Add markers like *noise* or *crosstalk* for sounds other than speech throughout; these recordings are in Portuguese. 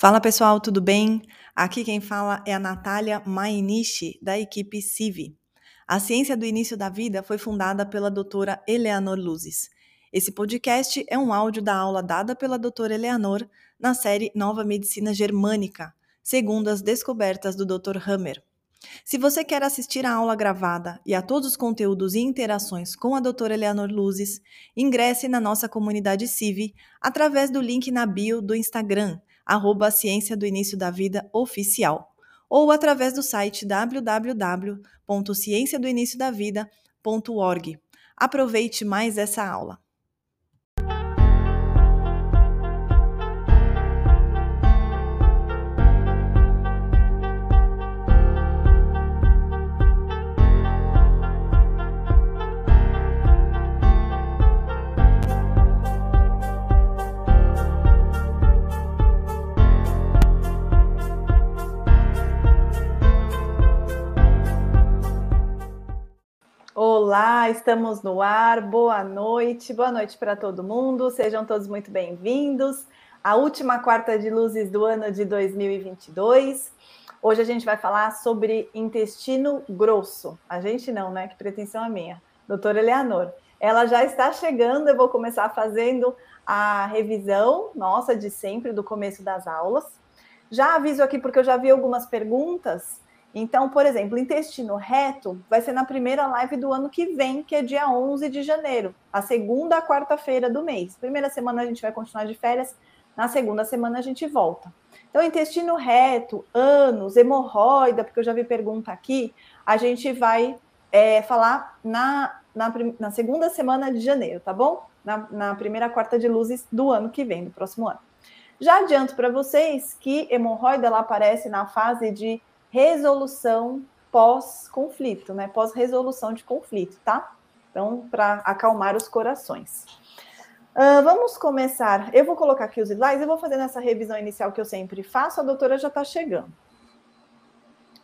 Fala pessoal, tudo bem? Aqui quem fala é a Natália Mainichi, da equipe CIVI. A Ciência do Início da Vida foi fundada pela doutora Eleanor Luzes. Esse podcast é um áudio da aula dada pela doutora Eleanor na série Nova Medicina Germânica, segundo as descobertas do Dr. Hammer. Se você quer assistir a aula gravada e a todos os conteúdos e interações com a doutora Eleanor Luzes, ingresse na nossa comunidade CIVI através do link na bio do Instagram, arroba Ciência do Início da Vida Oficial, ou através do site www.cienciadoiniciodavida.org. Aproveite mais essa aula. Olá, estamos no ar. Boa noite, boa noite para todo mundo. Sejam todos muito bem-vindos. A última quarta de luzes do ano de 2022. Hoje a gente vai falar sobre intestino grosso. A gente não, né? Que pretensão a minha. Doutora Eleanor. Ela já está chegando, eu vou começar fazendo a revisão nossa de sempre, do começo das aulas. Já aviso aqui, porque eu já vi algumas perguntas então, por exemplo, intestino reto vai ser na primeira live do ano que vem, que é dia 11 de janeiro, a segunda quarta-feira do mês. Primeira semana a gente vai continuar de férias, na segunda semana a gente volta. Então, intestino reto, ânus, hemorroida, porque eu já vi pergunta aqui, a gente vai é, falar na, na, na, segunda semana de janeiro, tá bom? Na, na primeira quarta de luzes do ano que vem, do próximo ano. Já adianto para vocês que hemorroida ela aparece na fase de resolução pós-conflito, né? Pós-resolução de conflito, tá? Então, para acalmar os corações. Uh, vamos começar. Eu vou colocar aqui os slides, eu vou fazer nessa revisão inicial que eu sempre faço. A doutora já está chegando.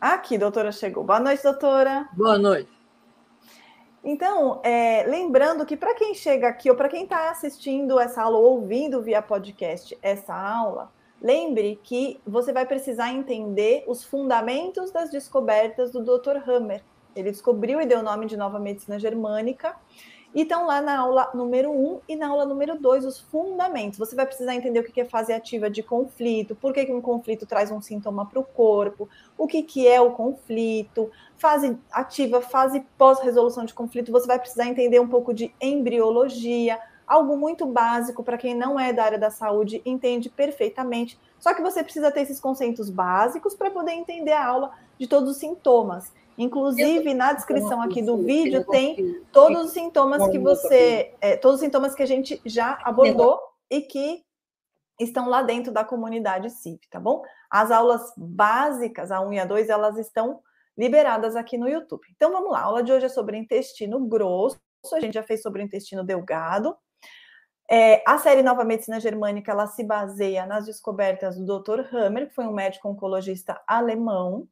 Aqui, doutora chegou. Boa noite, doutora. Boa noite. Então, é, lembrando que para quem chega aqui, ou para quem está assistindo essa aula ou ouvindo via podcast essa aula, Lembre que você vai precisar entender os fundamentos das descobertas do Dr. Hammer. Ele descobriu e deu o nome de nova medicina germânica. E estão lá na aula número 1 um, e na aula número 2, os fundamentos. Você vai precisar entender o que é fase ativa de conflito, por que, que um conflito traz um sintoma para o corpo, o que, que é o conflito, fase ativa, fase pós-resolução de conflito. Você vai precisar entender um pouco de embriologia, algo muito básico para quem não é da área da saúde entende perfeitamente. Só que você precisa ter esses conceitos básicos para poder entender a aula de todos os sintomas. Inclusive, na descrição aqui do vídeo tem todos os sintomas que você, é, todos os sintomas que a gente já abordou e que estão lá dentro da comunidade CIP, tá bom? As aulas básicas, a 1 e a 2, elas estão liberadas aqui no YouTube. Então vamos lá, a aula de hoje é sobre intestino grosso, a gente já fez sobre intestino delgado, é, a série Nova Medicina Germânica ela se baseia nas descobertas do Dr. Hammer, que foi um médico oncologista alemão.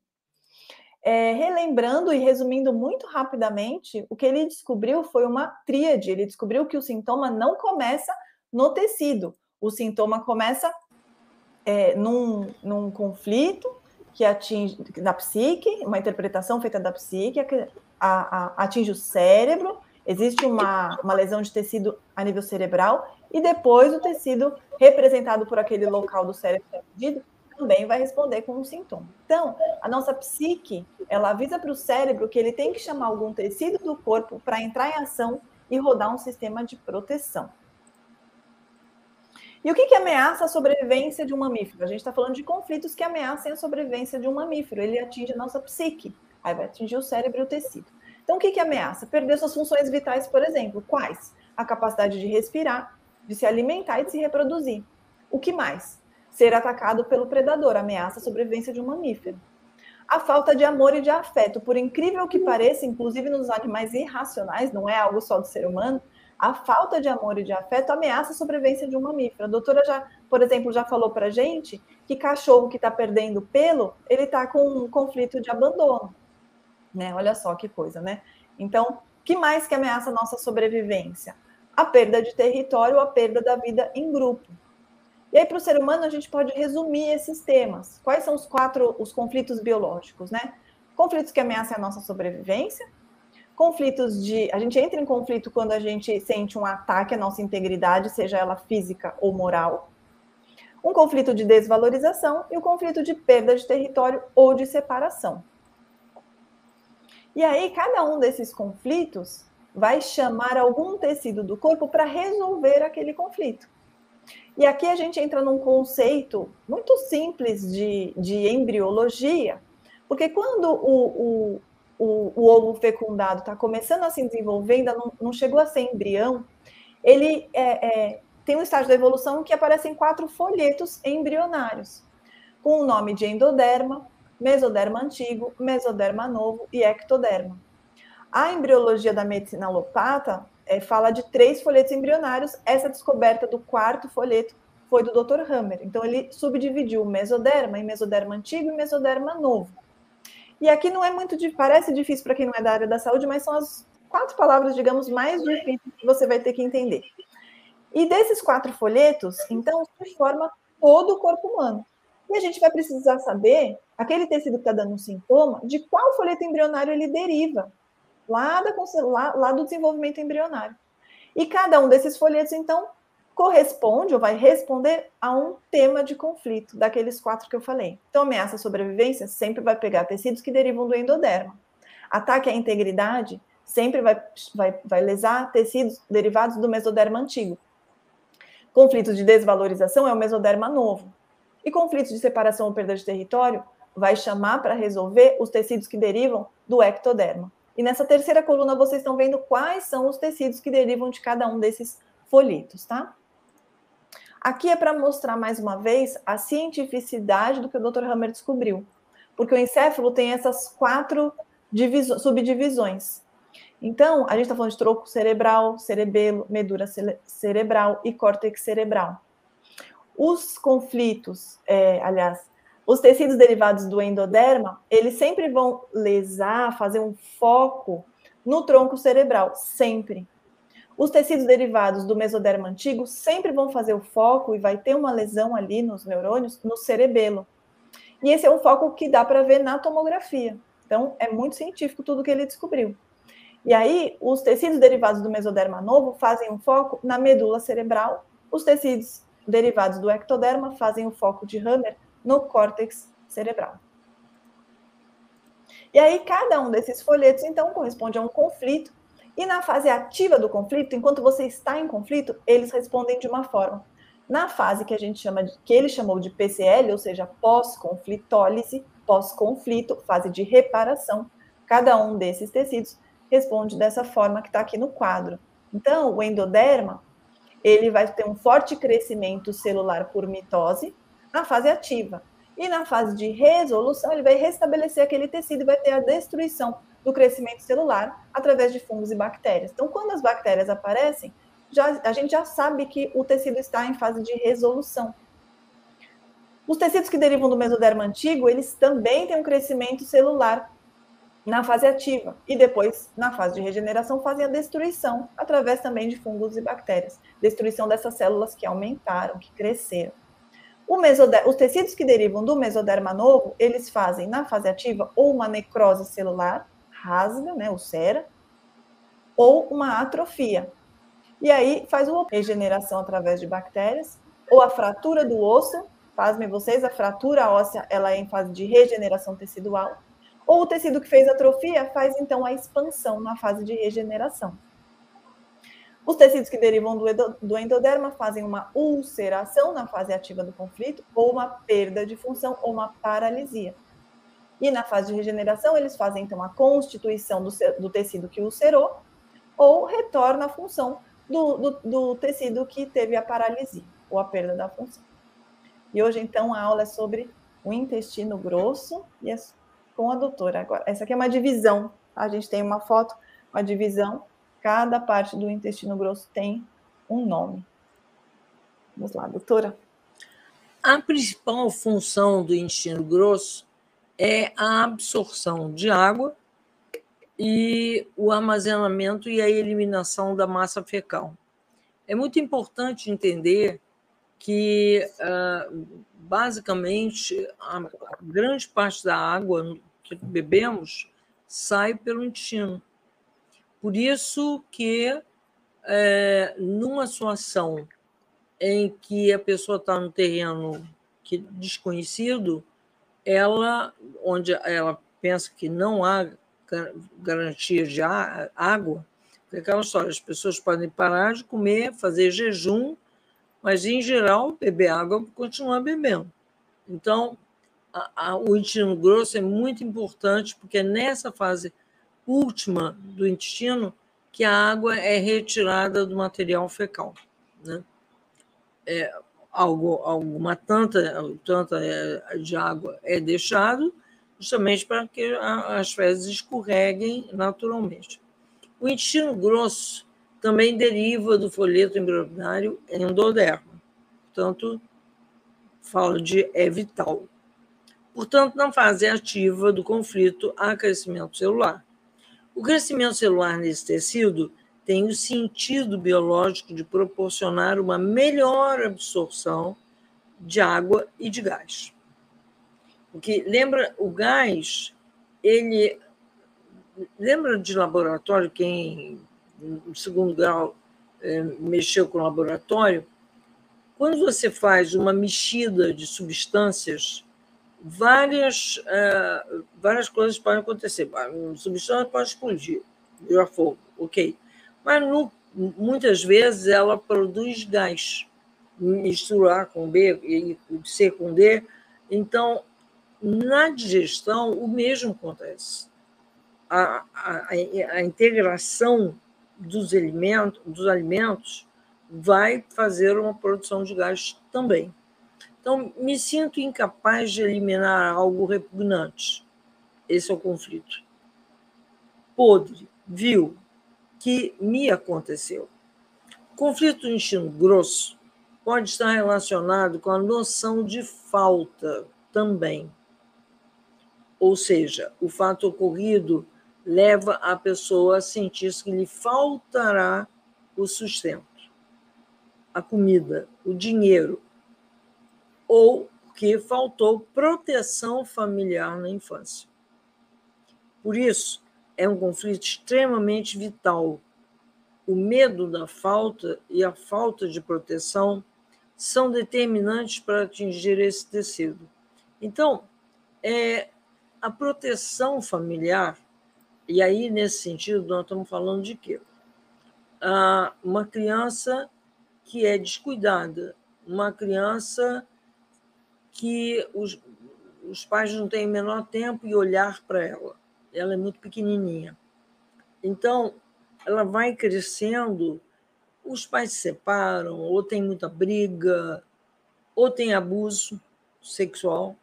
É, relembrando e resumindo muito rapidamente, o que ele descobriu foi uma tríade. Ele descobriu que o sintoma não começa no tecido, o sintoma começa é, num, num conflito que atinge da psique, uma interpretação feita da psique, que a, a, atinge o cérebro Existe uma, uma lesão de tecido a nível cerebral e depois o tecido representado por aquele local do cérebro é também vai responder com um sintoma. Então, a nossa psique, ela avisa para o cérebro que ele tem que chamar algum tecido do corpo para entrar em ação e rodar um sistema de proteção. E o que, que ameaça a sobrevivência de um mamífero? A gente está falando de conflitos que ameacem a sobrevivência de um mamífero. Ele atinge a nossa psique, aí vai atingir o cérebro e o tecido. Então, o que, que ameaça? Perder suas funções vitais, por exemplo. Quais? A capacidade de respirar, de se alimentar e de se reproduzir. O que mais? Ser atacado pelo predador, ameaça a sobrevivência de um mamífero. A falta de amor e de afeto, por incrível que pareça, inclusive nos animais irracionais, não é algo só do ser humano, a falta de amor e de afeto ameaça a sobrevivência de um mamífero. A doutora já, por exemplo, já falou para gente que cachorro que está perdendo pelo, ele está com um conflito de abandono né? Olha só que coisa, né? Então, que mais que ameaça a nossa sobrevivência? A perda de território, a perda da vida em grupo. E aí, para o ser humano, a gente pode resumir esses temas. Quais são os quatro os conflitos biológicos, né? Conflitos que ameaçam a nossa sobrevivência, conflitos de. A gente entra em conflito quando a gente sente um ataque à nossa integridade, seja ela física ou moral. Um conflito de desvalorização e o um conflito de perda de território ou de separação. E aí, cada um desses conflitos vai chamar algum tecido do corpo para resolver aquele conflito. E aqui a gente entra num conceito muito simples de, de embriologia, porque quando o, o, o, o ovo fecundado está começando a se desenvolver, ainda não, não, chegou a ser embrião, ele é, é, tem um estágio da evolução que aparecem quatro folhetos embrionários, com o nome de endoderma, mesoderma antigo, mesoderma novo e ectoderma. A embriologia da medicina alopata é, fala de três folhetos embrionários. Essa descoberta do quarto folheto foi do Dr. Hammer. Então, ele subdividiu o mesoderma em mesoderma antigo e mesoderma novo. E aqui não é muito, parece difícil para quem não é da área da saúde, mas são as quatro palavras, digamos, mais difíceis que você vai ter que entender. E desses quatro folhetos, então, se forma todo o corpo humano. E a gente vai precisar saber, aquele tecido que está dando um sintoma, de qual folheto embrionário ele deriva lá, da, lá, lá do desenvolvimento embrionário. E cada um desses folhetos, então, corresponde ou vai responder a um tema de conflito, daqueles quatro que eu falei. Então, ameaça à sobrevivência sempre vai pegar tecidos que derivam do endoderma. Ataque à integridade sempre vai, vai, vai lesar tecidos derivados do mesoderma antigo. Conflitos de desvalorização é o mesoderma novo. E conflitos de separação ou perda de território vai chamar para resolver os tecidos que derivam do ectoderma. E nessa terceira coluna vocês estão vendo quais são os tecidos que derivam de cada um desses folhetos, tá? Aqui é para mostrar mais uma vez a cientificidade do que o Dr. Hammer descobriu. Porque o encéfalo tem essas quatro subdivisões. Então, a gente está falando de tronco cerebral, cerebelo, medula cerebral e córtex cerebral. Os conflitos, é, aliás, os tecidos derivados do endoderma, eles sempre vão lesar, fazer um foco no tronco cerebral, sempre. Os tecidos derivados do mesoderma antigo sempre vão fazer o foco e vai ter uma lesão ali nos neurônios no cerebelo. E esse é um foco que dá para ver na tomografia. Então, é muito científico tudo que ele descobriu. E aí, os tecidos derivados do mesoderma novo fazem um foco na medula cerebral, os tecidos derivados do ectoderma fazem o foco de Hammer no córtex cerebral. E aí, cada um desses folhetos, então, corresponde a um conflito. E na fase ativa do conflito, enquanto você está em conflito, eles respondem de uma forma. Na fase que a gente chama de, que ele chamou de PCL, ou seja, pós-conflitólise, pós-conflito, fase de reparação, cada um desses tecidos responde dessa forma que está aqui no quadro. Então, o endoderma, ele vai ter um forte crescimento celular por mitose, na fase ativa. E na fase de resolução, ele vai restabelecer aquele tecido e vai ter a destruição do crescimento celular através de fungos e bactérias. Então, quando as bactérias aparecem, já, a gente já sabe que o tecido está em fase de resolução. Os tecidos que derivam do mesoderma antigo, eles também têm um crescimento celular na fase ativa e depois, na fase de regeneração, fazem a destruição através também de fungos e bactérias. Destruição dessas células que aumentaram, que cresceram. Os tecidos que derivam do mesoderma novo, eles fazem na fase ativa ou uma necrose celular, rasga, né, ulcera, ou uma atrofia. E aí faz uma regeneração através de bactérias, ou a fratura do osso, pasmem vocês, a fratura óssea, ela é em fase de regeneração tecidual, ou o tecido que fez atrofia faz então a expansão na fase de regeneração. Os tecidos que derivam do endoderma fazem uma ulceração na fase ativa do conflito, ou uma perda de função, ou uma paralisia. E na fase de regeneração, eles fazem então a constituição do, do tecido que ulcerou, ou retorna a função do, do, do, tecido que teve a paralisia, ou a perda da função. E hoje, então, a aula é sobre o intestino grosso, e é com a doutora agora. Essa aqui é uma divisão, a gente tem uma foto, uma divisão Cada parte do intestino grosso tem um nome. Vamos lá, doutora. A principal função do intestino grosso é a absorção de água e o armazenamento e a eliminação da massa fecal. É muito importante entender que, ah, basicamente, a grande parte da água que bebemos sai pelo intestino. Por isso que, é, numa situação em que a pessoa está no terreno que, desconhecido, ela, onde ela pensa que não há garantia de água, é aquela história, as pessoas podem parar de comer, fazer jejum, mas, em geral, beber água continuar bebendo. Então, a, a, o intestino grosso é muito importante, porque é nessa fase última do intestino que a água é retirada do material fecal. Né? É, algo, alguma tanta, tanta é, de água é deixado justamente para que as fezes escorreguem naturalmente. O intestino grosso também deriva do folheto embrionário endodermo, portanto, falo de é vital. Portanto, na fase ativa do conflito há crescimento celular. O crescimento celular nesse tecido tem o sentido biológico de proporcionar uma melhor absorção de água e de gás. Porque lembra o gás, ele lembra de laboratório quem no segundo grau é, mexeu com o laboratório, quando você faz uma mexida de substâncias, várias, é, várias coisas podem acontecer. Uma substância pode explodir, virar fogo, ok. Mas no, muitas vezes ela produz gás, misturar com B e C com D. Então, na digestão, o mesmo acontece. A, a, a integração dos alimentos, dos alimentos vai fazer uma produção de gás também. Então, me sinto incapaz de eliminar algo repugnante. Esse é o conflito. Podre, vil, que me aconteceu. Conflito do intestino grosso pode estar relacionado com a noção de falta também. Ou seja, o fato ocorrido leva a pessoa a sentir que lhe faltará o sustento, a comida, o dinheiro, ou que faltou proteção familiar na infância. Por isso, é um conflito extremamente vital. O medo da falta e a falta de proteção são determinantes para atingir esse tecido. Então, é, a proteção familiar e aí, nesse sentido, nós estamos falando de quê? Ah, uma criança que é descuidada, uma criança que os, os pais não têm o menor tempo e olhar para ela. Ela é muito pequenininha. Então, ela vai crescendo, os pais se separam, ou tem muita briga, ou tem abuso sexual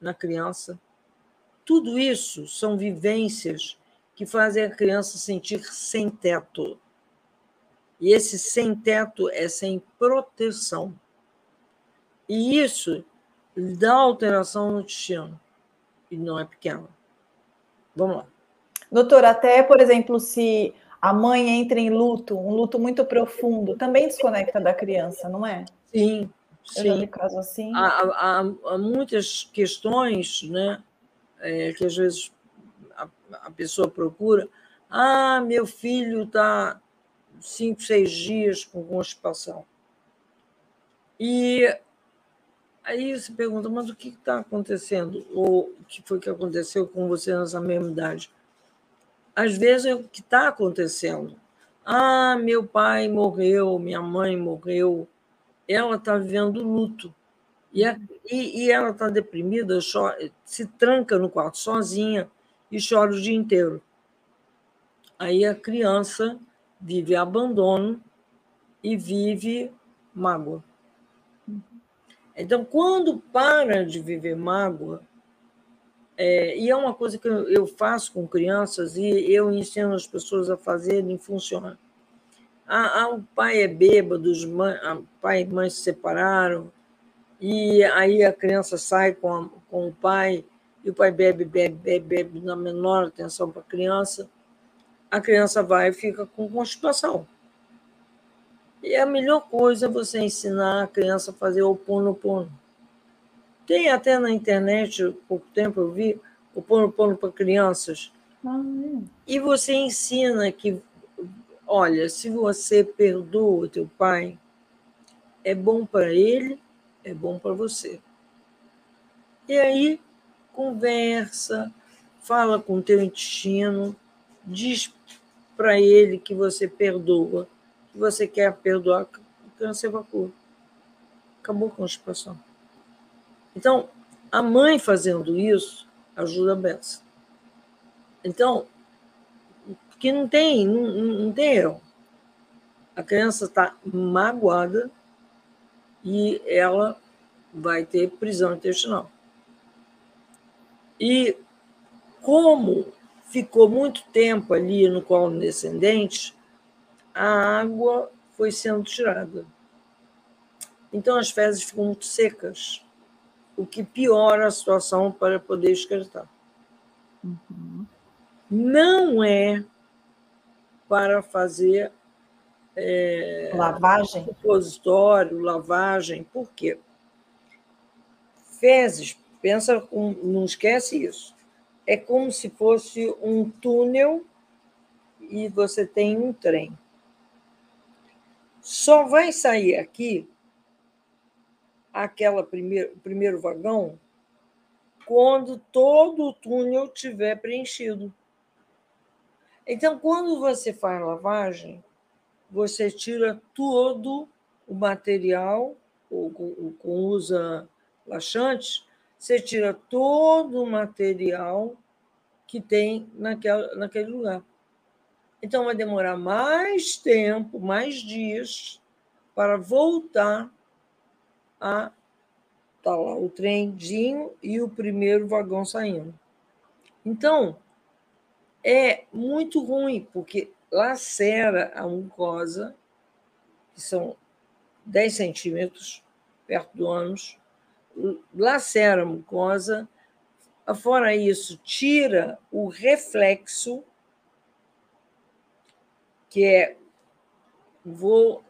na criança. Tudo isso são vivências que fazem a criança sentir sem teto. E esse sem teto é sem proteção. E isso dá alteração no intestino. E não é pequeno. Vamos lá. Doutora, até, por exemplo, se a mãe entra em luto, um luto muito profundo, também desconecta da criança, não é? Sim, sim. caso assim. Há, há, há, muitas questões né, é, que às vezes a pessoa procura, ah, meu filho está cinco, seis dias com constipação. E aí você pergunta, mas o que está acontecendo? Ou o que foi que aconteceu com você nessa mesma idade? Às vezes é o que está acontecendo. Ah, meu pai morreu, minha mãe morreu. Ela está vivendo luto. E, e, e ela está deprimida, chora, se tranca no quarto sozinha e chora o dia inteiro. Aí a criança vive abandono e vive mágoa. Então, quando para de viver mágoa, é, e é uma coisa que eu faço com crianças e eu ensino as pessoas a fazerem, funciona. Ah, ah, o pai é bêbado, os mãe, o pai e mãe se separaram, e aí a criança sai com, a, com o pai e o pai bebe, bebe, bebe, bebe na menor atenção para a criança, a criança vai e fica com constipação. E a melhor coisa é você ensinar a criança a fazer o pono pono. Tem até na internet, há pouco tempo eu vi, o pono pono para crianças. Ah, é. E você ensina que, olha, se você perdoa o teu pai, é bom para ele, é bom para você. E aí, conversa, fala com o teu intestino, diz para ele que você perdoa, que você quer perdoar, o câncer evacua. Acabou com a constipação. Então, a mãe fazendo isso ajuda a benção. Então, que não tem, não, não tem erro. A criança está magoada e ela vai ter prisão intestinal. E como ficou muito tempo ali no colo descendente, a água foi sendo tirada. Então as fezes ficam muito secas, o que piora a situação para poder excretar. Uhum. Não é para fazer é, lavagem, supositório, lavagem. Por quê? Fezes Pensa, não esquece isso. É como se fosse um túnel e você tem um trem. Só vai sair aqui aquela primeiro, primeiro vagão quando todo o túnel tiver preenchido. Então, quando você faz lavagem, você tira todo o material, ou com usa laxantes, você tira todo o material que tem naquela, naquele lugar. Então, vai demorar mais tempo, mais dias, para voltar a tá lá o tremzinho e o primeiro vagão saindo. Então, é muito ruim, porque lacera a mucosa, que são 10 centímetros, perto do ânus, lacera a mucosa. Fora isso, tira o reflexo, que é vou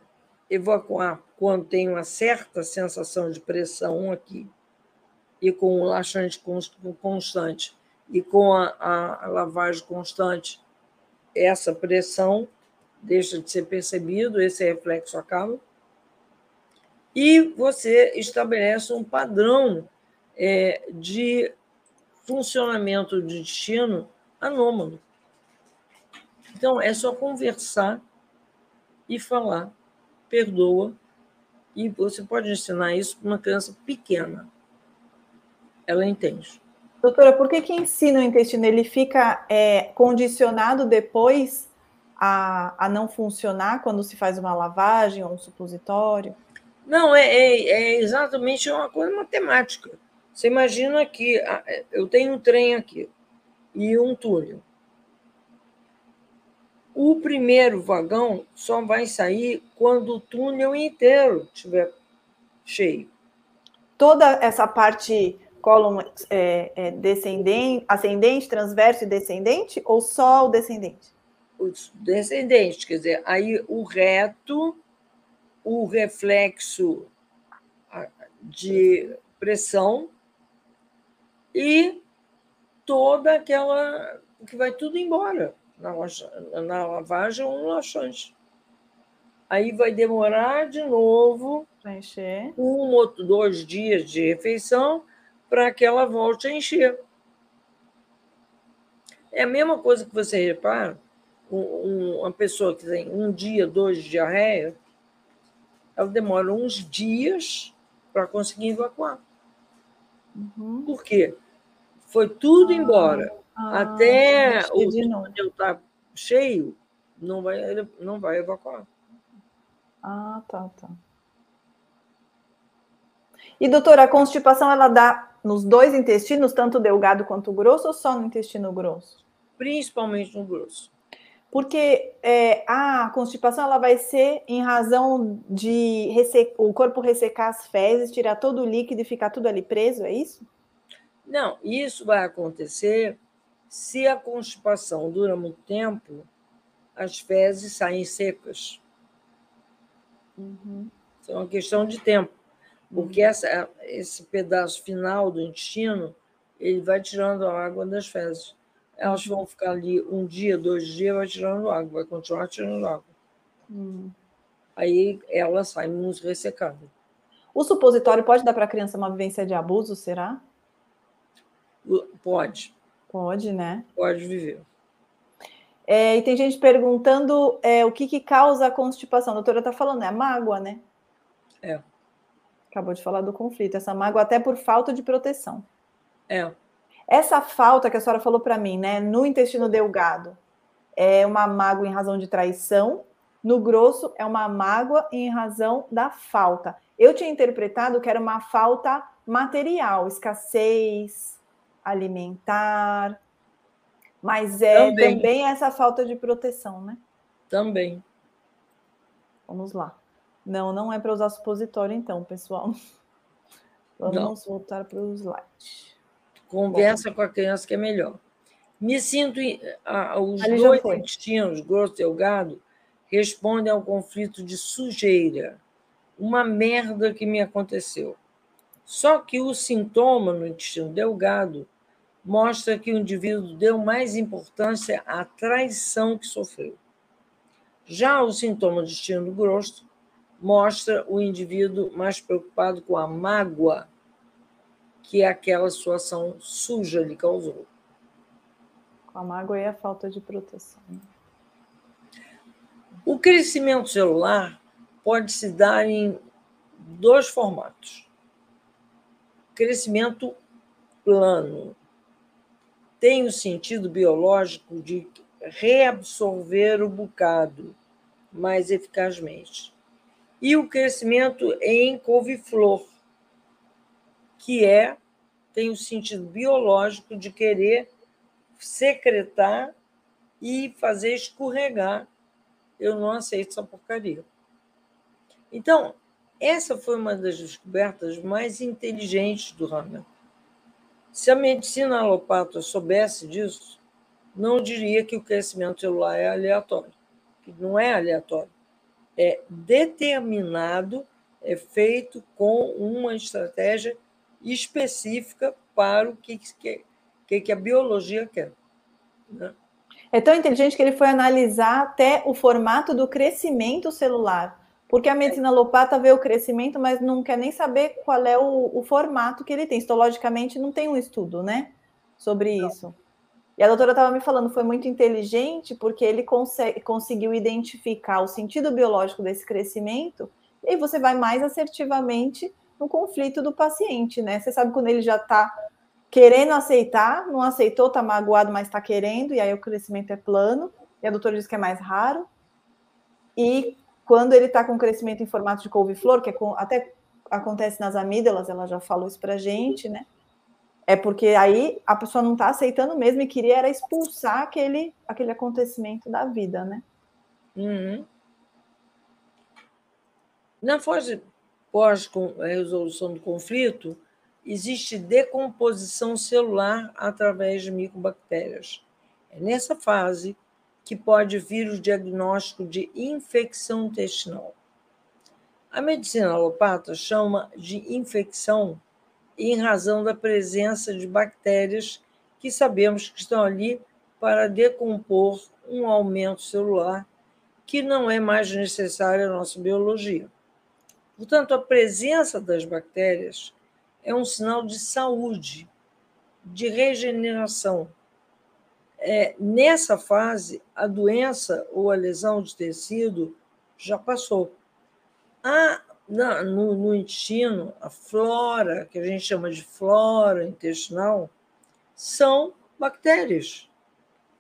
evacuar quando tem uma certa sensação de pressão aqui, e com o laxante constante, e com a, a, a lavagem constante, essa pressão deixa de ser percebido, esse reflexo acaba e você estabelece um padrão é, de funcionamento do destino anômalo. Então, é só conversar e falar, perdoa, e você pode ensinar isso para uma criança pequena. Ela entende. Doutora, por que, que ensina o intestino? Ele fica é, condicionado depois a, a não funcionar quando se faz uma lavagem ou um supositório? Não, é, é, é exatamente uma coisa matemática. Você imagina que é, eu tenho um trem aqui e um túnel. O primeiro vagão só vai sair quando o túnel inteiro estiver cheio. Toda essa parte cólon é, é, descendente, ascendente, transverso e descendente, ou só o descendente? O descendente, quer dizer, aí o reto o reflexo de pressão e toda aquela que vai tudo embora na, na lavagem ou no laxante. Aí vai demorar de novo encher. um ou dois dias de refeição para que ela volte a encher. É a mesma coisa que você repara, uma pessoa que tem um dia, dois de diarreia, ela demora uns dias para conseguir evacuar. Uhum. Por quê? Foi tudo ah, embora. Ah, Até o túnel estar tá cheio, não vai, não vai evacuar. Ah, tá, tá. E, doutora, a constipação ela dá nos dois intestinos, tanto delgado quanto grosso, ou só no intestino grosso? Principalmente no grosso porque é, a constipação ela vai ser em razão de o corpo ressecar as fezes, tirar todo o líquido e ficar tudo ali preso, é isso? Não, isso vai acontecer se a constipação dura muito tempo, as fezes saem secas. Uhum. é uma questão de tempo, porque uhum. essa, esse pedaço final do intestino ele vai tirando a água das fezes. Elas vão ficar ali um dia, dois dias, vai tirando água, vai continuar tirando água. Uhum. Aí ela sai muito ressecada. O supositório pode dar para a criança uma vivência de abuso, será? Pode. Pode, né? Pode viver. É, e tem gente perguntando é, o que, que causa a constipação. A doutora está falando, é a mágoa, né? É. Acabou de falar do conflito. Essa mágoa até por falta de proteção. É. Essa falta que a senhora falou para mim, né, no intestino delgado, é uma mágoa em razão de traição. No grosso, é uma mágoa em razão da falta. Eu tinha interpretado que era uma falta material, escassez alimentar, mas é também, também essa falta de proteção, né? Também. Vamos lá. Não, não é para usar supositório, então, pessoal. Vamos não. voltar para o slide. Conversa Bom. com a criança que é melhor. Me sinto. Ah, os dois intestinos, grosso e delgado, respondem ao conflito de sujeira. Uma merda que me aconteceu. Só que o sintoma no intestino delgado mostra que o indivíduo deu mais importância à traição que sofreu. Já o sintoma do intestino grosso mostra o indivíduo mais preocupado com a mágoa que aquela situação suja lhe causou. Com a mágoa e a falta de proteção. O crescimento celular pode se dar em dois formatos: crescimento plano, tem o sentido biológico de reabsorver o bocado mais eficazmente. E o crescimento em couve-flor, que é tem o sentido biológico de querer secretar e fazer escorregar. Eu não aceito essa porcaria. Então, essa foi uma das descobertas mais inteligentes do Hamilton. Se a medicina alopata soubesse disso, não diria que o crescimento celular é aleatório. Que não é aleatório. É determinado, é feito com uma estratégia específica para o que, que, que a biologia quer. Né? É tão inteligente que ele foi analisar até o formato do crescimento celular porque a medicina alopata vê o crescimento, mas não quer nem saber qual é o, o formato que ele tem. Histologicamente, não tem um estudo, né? Sobre não. isso. E a doutora estava me falando, foi muito inteligente, porque ele consegue, conseguiu identificar o sentido biológico desse crescimento, e aí você vai mais assertivamente no conflito do paciente, né? Você sabe quando ele já está querendo aceitar, não aceitou, está magoado, mas está querendo, e aí o crescimento é plano, e a doutora diz que é mais raro. E quando ele está com crescimento em formato de couve-flor, que é com, até acontece nas amígdalas, ela já falou isso para gente, né? É porque aí a pessoa não está aceitando mesmo e queria era expulsar aquele, aquele acontecimento da vida, né? Uhum. Na fase pós-resolução do conflito, existe decomposição celular através de micobactérias. É nessa fase que pode vir o diagnóstico de infecção intestinal. A medicina alopata chama de infecção em razão da presença de bactérias que sabemos que estão ali para decompor um aumento celular que não é mais necessário à nossa biologia. Portanto, a presença das bactérias é um sinal de saúde, de regeneração, é, nessa fase, a doença ou a lesão de tecido já passou. A, na, no, no intestino, a flora, que a gente chama de flora intestinal, são bactérias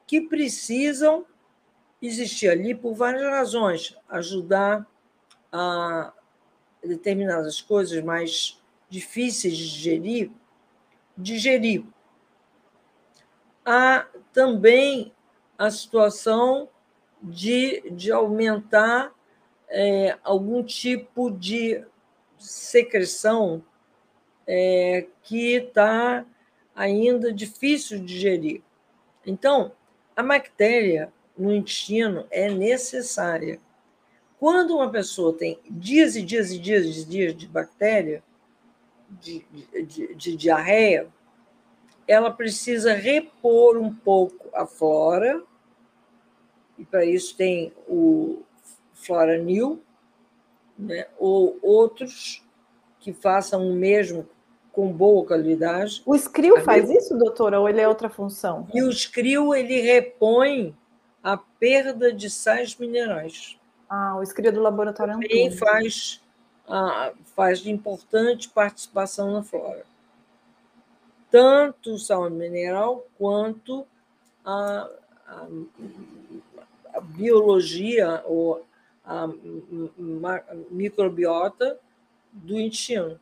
que precisam existir ali por várias razões, ajudar a determinadas coisas mais difíceis de digerir, digerir há também a situação de, de aumentar é, algum tipo de secreção é, que está ainda difícil de digerir. Então, a bactéria no intestino é necessária. Quando uma pessoa tem dias e dias e dias e dias de bactéria, de, de, de diarreia, ela precisa repor um pouco a flora, e para isso tem o Floranil, né, ou outros que façam o mesmo com boa qualidade. O Scrio faz isso, doutora, ou ele é outra função? E o Scrio, ele repõe a perda de sais minerais. Ah, o Scrio do laboratório Também faz, ah, faz importante participação na flora. Tanto o sal mineral quanto a, a, a biologia ou a microbiota do intestino.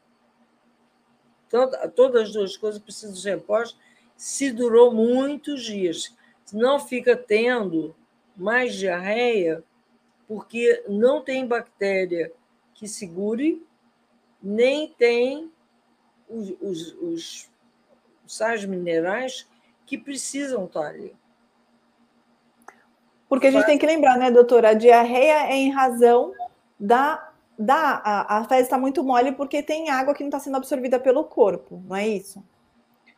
todas as duas coisas precisam ser repostas se durou muitos dias. Não fica tendo mais diarreia porque não tem bactéria que segure, nem tem os, os, os sais minerais que precisam estar ali. Porque a gente tem que lembrar, né, doutora? A diarreia é em razão da. da a, a fezes está muito mole porque tem água que não está sendo absorvida pelo corpo, não é isso?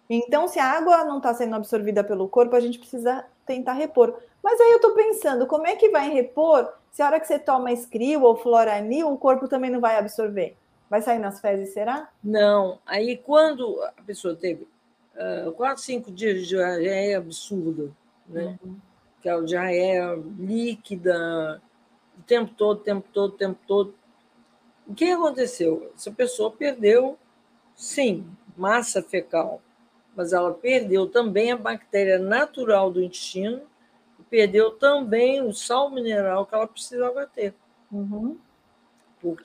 Então, se a água não está sendo absorvida pelo corpo, a gente precisa tentar repor. Mas aí eu estou pensando, como é que vai repor se a hora que você toma escrio ou floranil, o corpo também não vai absorver? Vai sair nas fezes, será? Não. Aí, quando a pessoa teve uh, quatro, cinco dias de diarreia absurda, né? Uhum que é já é líquida o tempo todo, o tempo todo, o tempo todo. O que aconteceu? Essa pessoa perdeu, sim, massa fecal, mas ela perdeu também a bactéria natural do intestino perdeu também o sal mineral que ela precisava ter. Uhum.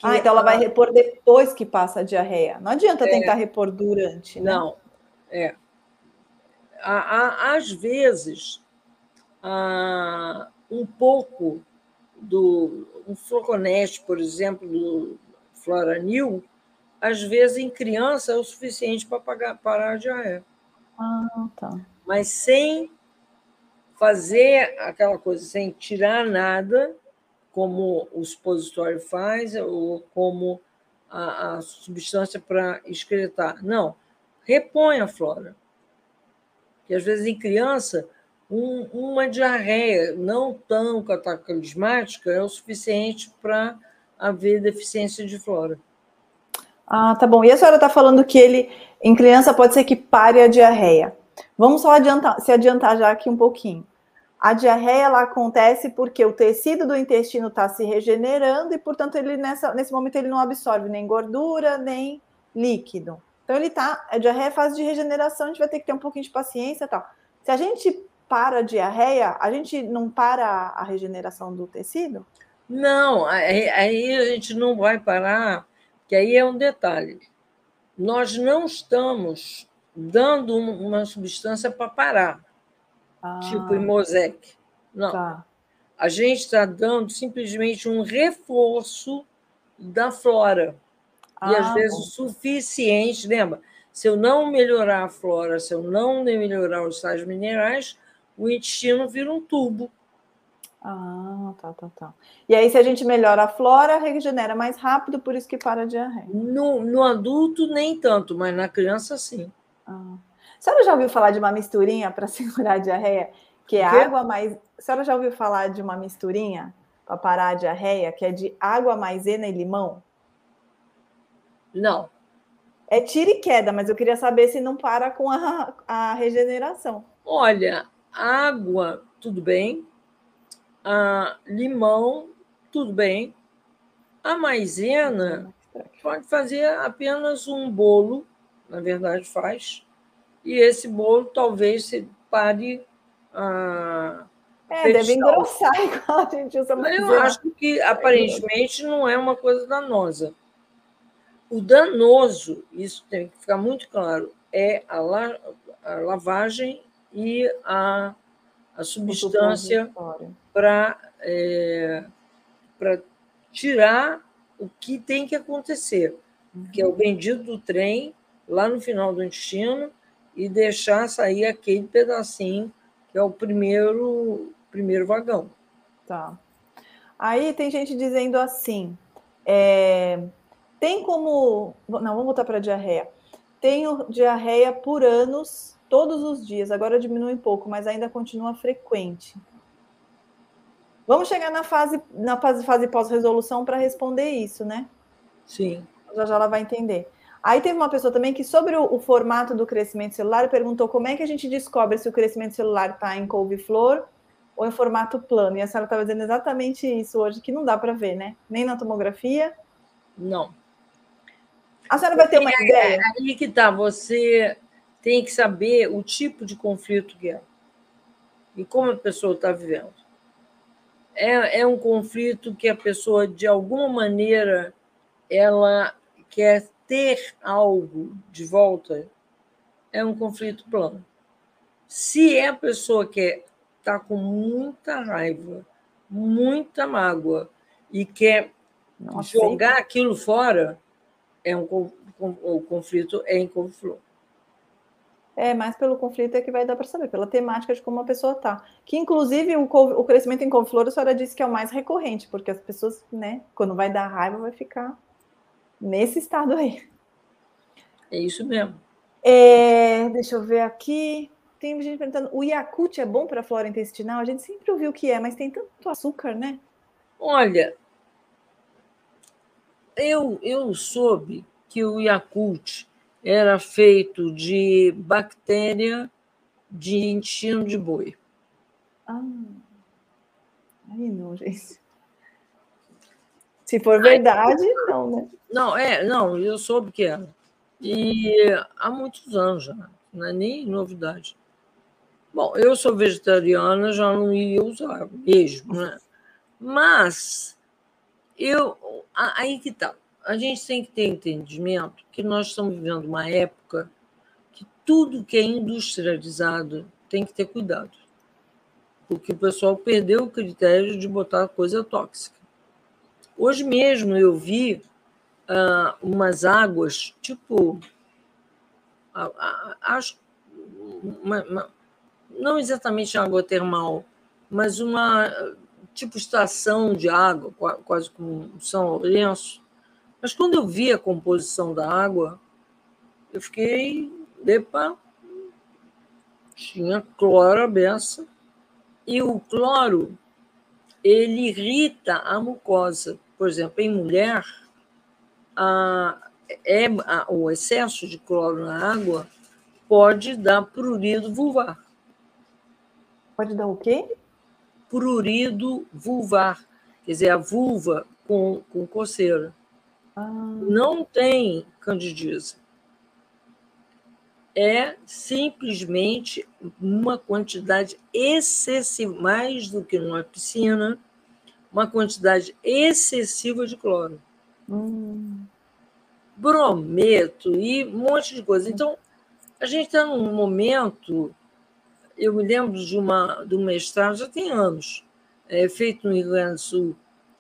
Ah, então ela vai repor depois que passa a diarreia. Não adianta é, tentar repor durante, né? Não, é. Às vezes, ah, um pouco do um floconete, por exemplo, do floranil, às vezes em criança é o suficiente para parar a diarreia. Ah, tá. Mas sem fazer aquela coisa, sem tirar nada, como o supositório faz, ou como a, a substância para excretar. Não, repõe a flora. Que às vezes em criança um, uma diarreia não tão cataclismática é o suficiente para haver deficiência de flora. Ah, tá bom. E a senhora está falando que ele, em criança, pode ser que pare a diarreia. Vamos só adiantar, se adiantar já aqui um pouquinho. A diarreia ela acontece porque o tecido do intestino está se regenerando e, portanto, ele nessa, nesse momento ele não absorve nem gordura, nem líquido. Então ele tá, a diarreia é fase de regeneração, a gente vai ter que ter um pouquinho de paciência e tal. Se a gente para a diarreia, a gente não para a regeneração do tecido? Não, aí, aí a gente não vai parar, que aí é um detalhe. Nós não estamos dando uma substância para parar, ah, tipo Imosec. Não. Tá. A gente está dando simplesmente um reforço da flora. Ah, e às vezes bom. o suficiente, lembra? Se eu não melhorar a flora, se eu não melhorar os sais minerais, o intestino vira um tubo. Ah, tá, tá, tá. E aí, se a gente melhora a flora, regenera mais rápido, por isso que para a diarreia. No, no adulto, nem tanto, mas na criança, sim. Ah. A senhora já ouviu falar de uma misturinha para *laughs* segurar a diarreia? Que é água mais. A senhora já ouviu falar de uma misturinha para parar a diarreia, que é de água maisena e limão? Não. É tira e queda, mas eu queria saber se não para com a, a regeneração. Olha, água, tudo bem. Ah, limão, tudo bem. A maisena pode fazer apenas um bolo, na verdade faz, e esse bolo talvez se pare a. É, deve engrossar *laughs* igual a gente usa maisena. Eu acho que aparentemente não é uma coisa danosa. O danoso, isso tem que ficar muito claro, é a, la, a lavagem e a, a substância para é, tirar o que tem que acontecer, que é o bendito do trem lá no final do intestino e deixar sair aquele pedacinho que é o primeiro primeiro vagão. Tá. Aí tem gente dizendo assim: é, tem como. Não, vamos voltar para a diarreia. Tenho diarreia por anos, todos os dias. Agora diminui um pouco, mas ainda continua frequente. Vamos chegar na fase, na fase, fase pós-resolução para responder isso, né? Sim. Já já ela vai entender. Aí teve uma pessoa também que, sobre o, o formato do crescimento celular, perguntou como é que a gente descobre se o crescimento celular está em couve-flor ou em formato plano. E a senhora estava dizendo exatamente isso hoje, que não dá para ver, né? Nem na tomografia. Não. A senhora vai ter uma ideia? Aí que tá, você tem que saber o tipo de conflito que é e como a pessoa está vivendo. É, é um conflito que a pessoa, de alguma maneira, ela quer ter algo de volta, é um conflito plano. Se é a pessoa que está com muita raiva, muita mágoa e quer Nossa, jogar sim. aquilo fora, é um, o conflito é em conflito. É, mais pelo conflito é que vai dar para saber, pela temática de como a pessoa tá. Que, inclusive, o, o crescimento em couve-flor, a senhora disse que é o mais recorrente, porque as pessoas, né, quando vai dar raiva, vai ficar nesse estado aí. É isso mesmo. É, deixa eu ver aqui. Tem gente perguntando: o Yakult é bom para a flora intestinal? A gente sempre ouviu que é, mas tem tanto açúcar, né? Olha, eu, eu soube que o Yakult era feito de bactéria de intestino de boi. Ah, aí não, gente. Se for verdade, não, né? Não, é, não, eu soube que era. E há muitos anos já, não é nem novidade. Bom, eu sou vegetariana, já não ia usar mesmo, né? Mas eu aí que tá a gente tem que ter entendimento que nós estamos vivendo uma época que tudo que é industrializado tem que ter cuidado. Porque o pessoal perdeu o critério de botar coisa tóxica. Hoje mesmo eu vi uh, umas águas, tipo. Acho. Uma, uma, não exatamente água termal, mas uma tipo estação de água, quase como São Lourenço, mas quando eu vi a composição da água, eu fiquei, epa, tinha cloro beça, e o cloro, ele irrita a mucosa. Por exemplo, em mulher, a, é, a, o excesso de cloro na água pode dar prurido vulvar. Pode dar o quê? Prurido vulvar, quer dizer, a vulva com, com coceira. Ah. Não tem candidíase. É simplesmente uma quantidade excessiva, mais do que numa piscina, uma quantidade excessiva de cloro. Hum. Brometo e um monte de coisa. Então, a gente está num momento. Eu me lembro de, uma, de um mestrado, já tem anos, é, feito no Rio Grande do Sul,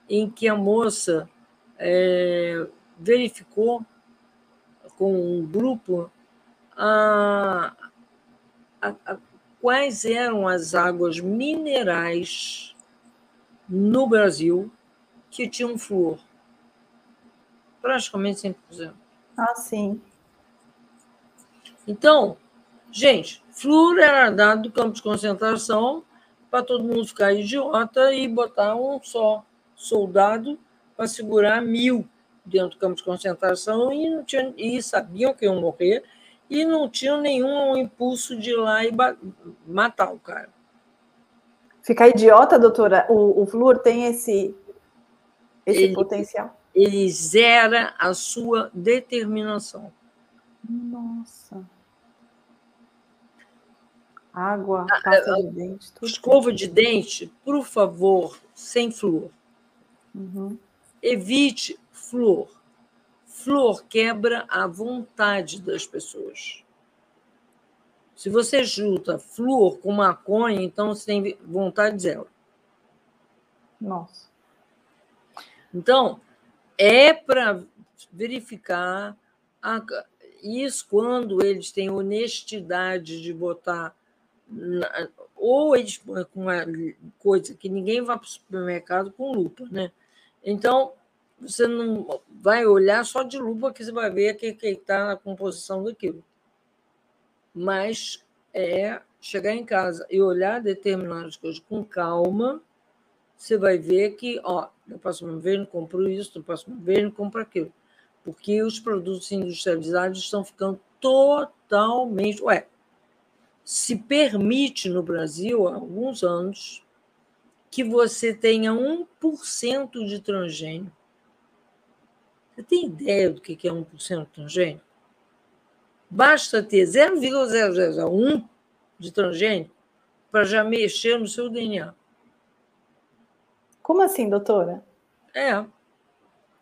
em que a moça é, verificou com um grupo a, a, a, quais eram as águas minerais no Brasil que tinham flúor. Praticamente 100%. Ah, sim. Então, gente, flúor era dado do campo de concentração para todo mundo ficar idiota e botar um só soldado para segurar mil dentro do campo de concentração e, não tinha, e sabiam que iam morrer e não tinham nenhum impulso de ir lá e matar o cara. Ficar idiota, doutora? O, o flúor tem esse, esse ele, potencial? Ele zera a sua determinação. Nossa. Água, pasta de dente. Tudo escova de dente, por favor, sem flúor. Uhum. Evite flor. Flor quebra a vontade das pessoas. Se você junta flor com maconha, então você tem vontade dela. Nossa. Então, é para verificar a, isso quando eles têm honestidade de botar na, ou eles com uma coisa que ninguém vai para o supermercado com lupa, né? Então, você não vai olhar só de lupa que você vai ver que está na composição daquilo. Mas é chegar em casa e olhar determinadas coisas com calma, você vai ver que, ó, no próximo vez não compro isso, no próximo vez não compro aquilo. Porque os produtos industrializados estão ficando totalmente. Ué, se permite no Brasil há alguns anos que você tenha 1% de transgênio. Você tem ideia do que é 1% de transgênio? Basta ter 0,001 de transgênio para já mexer no seu DNA. Como assim, doutora? É.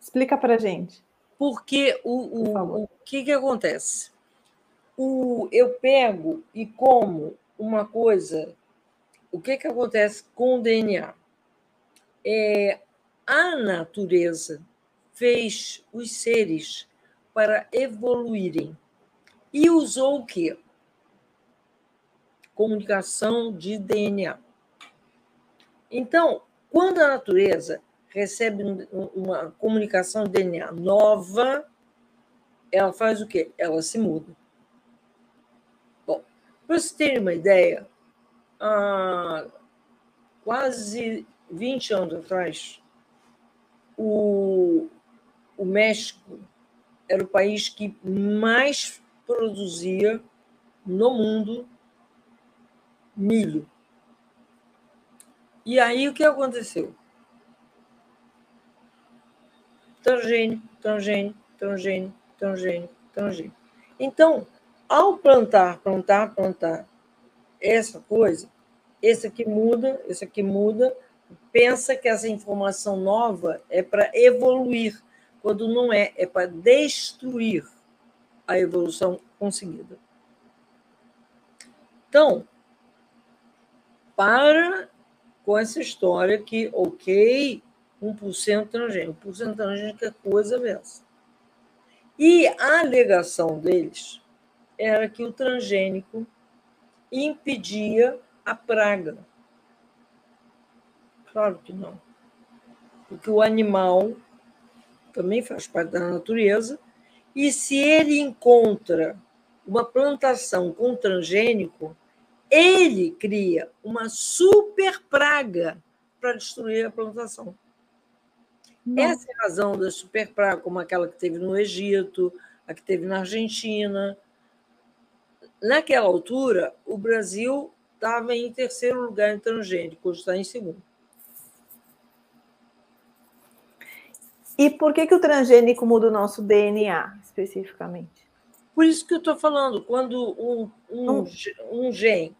Explica para gente. Porque o, o, o que, que acontece? O, eu pego e como uma coisa. O que, que acontece com o DNA? É, a natureza fez os seres para evoluírem e usou o quê? Comunicação de DNA. Então, quando a natureza recebe uma comunicação de DNA nova, ela faz o quê? Ela se muda. Bom, para vocês terem uma ideia, há quase 20 anos atrás, o, o México era o país que mais produzia no mundo milho. E aí o que aconteceu? Transgênio, transgênio, transgênio, transgênio, transgênio. Então, ao plantar, plantar, plantar essa coisa, esse aqui muda, esse aqui muda, pensa que essa informação nova é para evoluir, quando não é, é para destruir a evolução conseguida. Então, para com essa história que, ok, 1% transgênico, 1% transgênico é coisa dessa. E a alegação deles era que o transgênico impedia a praga. Claro que não. Porque o animal também faz parte da natureza e se ele encontra uma plantação com transgênico, ele cria uma super praga para destruir a plantação. Nossa. Essa é a razão da super praga, como aquela que teve no Egito, a que teve na Argentina. Naquela altura, o Brasil estava em terceiro lugar em transgênico, hoje está em segundo. E por que, que o transgênico muda o nosso DNA, especificamente? Por isso que eu estou falando, quando um, um, um gene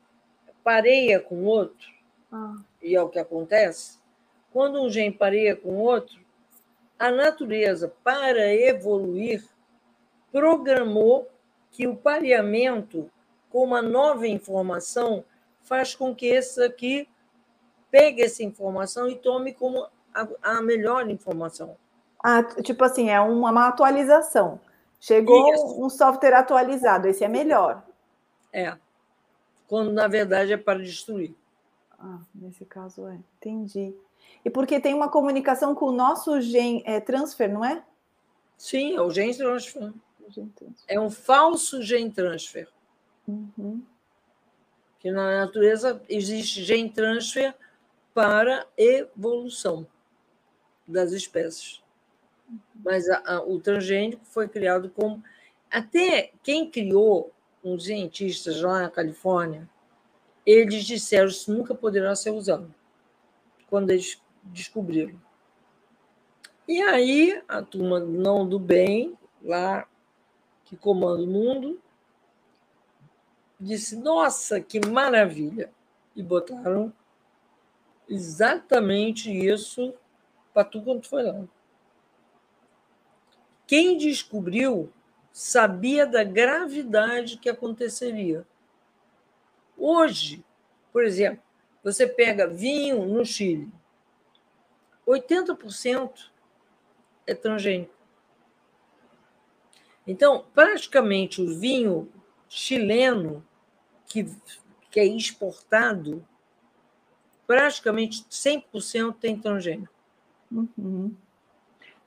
pareia com outro, ah. e é o que acontece, quando um gene pareia com outro, a natureza, para evoluir, programou que o pareamento com uma nova informação faz com que esse aqui pegue essa informação e tome como a, a melhor informação. Ah, tipo assim, é uma, uma atualização. Chegou Isso. um software atualizado, esse é melhor. É. Quando na verdade é para destruir. Ah, nesse caso é. Entendi. E porque tem uma comunicação com o nosso gen é, transfer, não é? Sim, é o gen transfer. É um falso gen transfer. Uhum. Que na natureza existe gen transfer para evolução das espécies. Mas a, a, o transgênico foi criado como. Até quem criou, uns cientistas lá na Califórnia, eles disseram que isso nunca poderá ser usado, quando eles descobriram. E aí, a turma não do bem, lá que comanda o mundo, disse: Nossa, que maravilha! E botaram exatamente isso para tudo quanto foi lá. Quem descobriu sabia da gravidade que aconteceria. Hoje, por exemplo, você pega vinho no Chile, 80% é transgênico. Então, praticamente o vinho chileno, que, que é exportado, praticamente 100% tem transgênico. Uhum.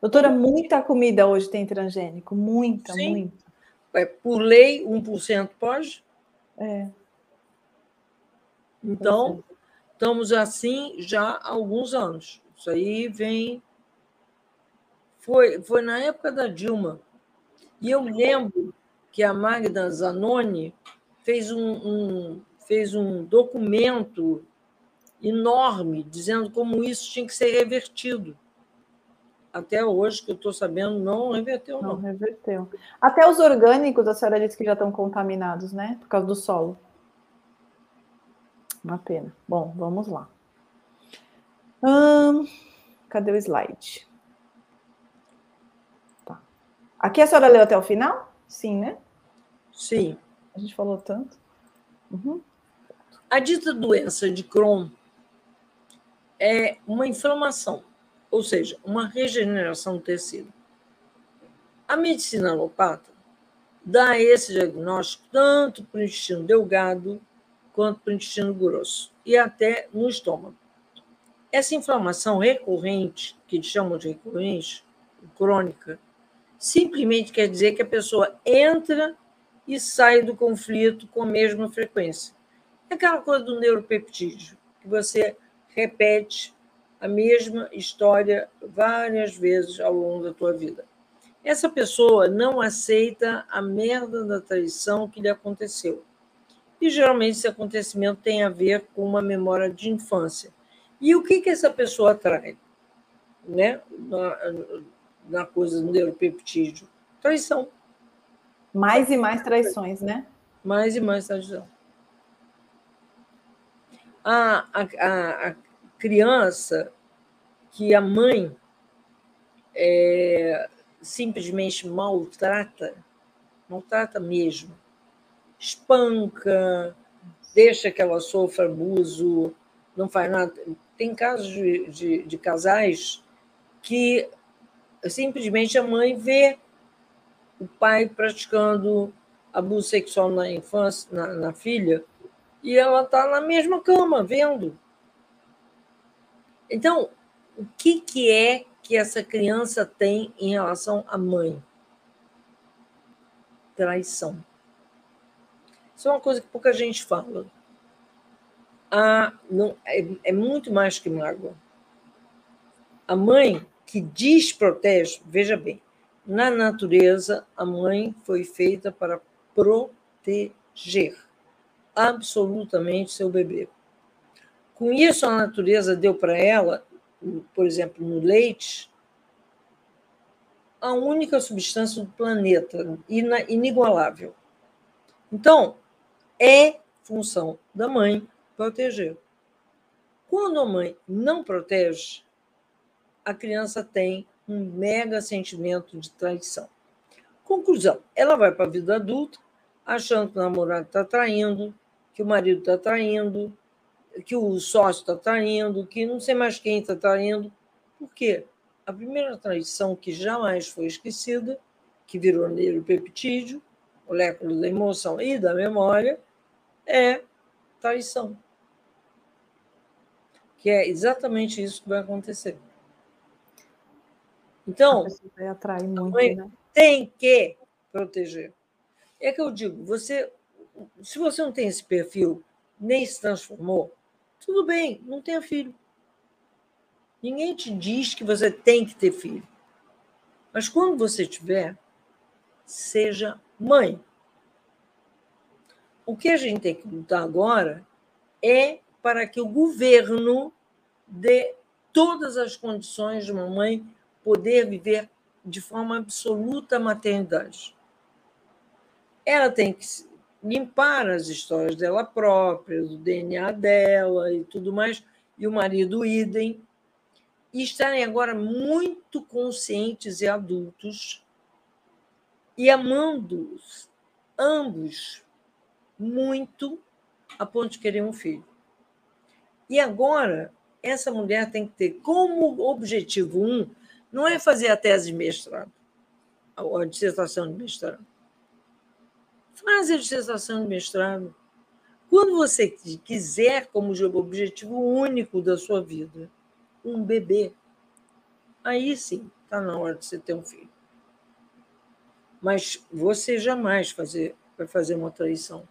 Doutora, muita comida hoje tem transgênico, muita, Sim. muita. É, por lei, 1% pode? É. Então, estamos assim já há alguns anos. Isso aí vem. Foi, foi na época da Dilma. E eu lembro que a Magda Zanoni fez um, um, fez um documento enorme dizendo como isso tinha que ser revertido. Até hoje, que eu estou sabendo, não reverteu, não. Não reverteu. Até os orgânicos, a senhora disse que já estão contaminados, né? Por causa do solo. Uma pena. Bom, vamos lá. Hum, cadê o slide? Tá. Aqui a senhora leu até o final? Sim, né? Sim. A gente falou tanto. Uhum. A dita doença de Crohn é uma inflamação, ou seja, uma regeneração do tecido. A medicina alopata dá esse diagnóstico tanto para o intestino delgado quanto para o intestino grosso e até no estômago. Essa inflamação recorrente, que chamam de recorrente, crônica, simplesmente quer dizer que a pessoa entra e sai do conflito com a mesma frequência. É aquela coisa do neuropeptídeo, que você repete a mesma história várias vezes ao longo da tua vida. Essa pessoa não aceita a merda da traição que lhe aconteceu. E geralmente esse acontecimento tem a ver com uma memória de infância. E o que, que essa pessoa atrai? Né? Na, na coisa do neuropeptídeo? Traição. Mais e mais traições, né? Mais e mais traição. A, a, a criança que a mãe é, simplesmente maltrata, maltrata mesmo, espanca, deixa que ela sofra abuso, não faz nada. Tem casos de, de, de casais que simplesmente a mãe vê o pai praticando abuso sexual na infância, na, na filha, e ela está na mesma cama, vendo. Então, o que, que é que essa criança tem em relação à mãe? Traição. Isso é uma coisa que pouca gente fala. Não, é, é muito mais que mágoa. A mãe que desprotege, veja bem, na natureza, a mãe foi feita para proteger absolutamente seu bebê. Com isso, a natureza deu para ela, por exemplo, no leite, a única substância do planeta, inigualável. Então, é função da mãe proteger. Quando a mãe não protege, a criança tem um mega sentimento de traição. Conclusão: ela vai para a vida adulta achando que o namorado está traindo, que o marido está traindo, que o sócio está traindo, que não sei mais quem está traindo. Por quê? A primeira traição que jamais foi esquecida, que virou neuropeptídeo, molécula da emoção e da memória, é traição. Que é exatamente isso que vai acontecer. Então, vai muito, né? tem que proteger. É que eu digo, você, se você não tem esse perfil, nem se transformou, tudo bem, não tenha filho. Ninguém te diz que você tem que ter filho. Mas quando você tiver, seja mãe. O que a gente tem que lutar agora é para que o governo dê todas as condições de uma mãe poder viver de forma absoluta a maternidade. Ela tem que limpar as histórias dela própria, do DNA dela e tudo mais, e o marido idem, e estarem agora muito conscientes e adultos e amando-os, ambos, muito a ponto de querer um filho. E agora, essa mulher tem que ter como objetivo um, não é fazer a tese de mestrado, a dissertação de mestrado. Faz a dissertação de mestrado. Quando você quiser como objetivo único da sua vida um bebê, aí sim está na hora de você ter um filho. Mas você jamais fazer, vai fazer uma traição.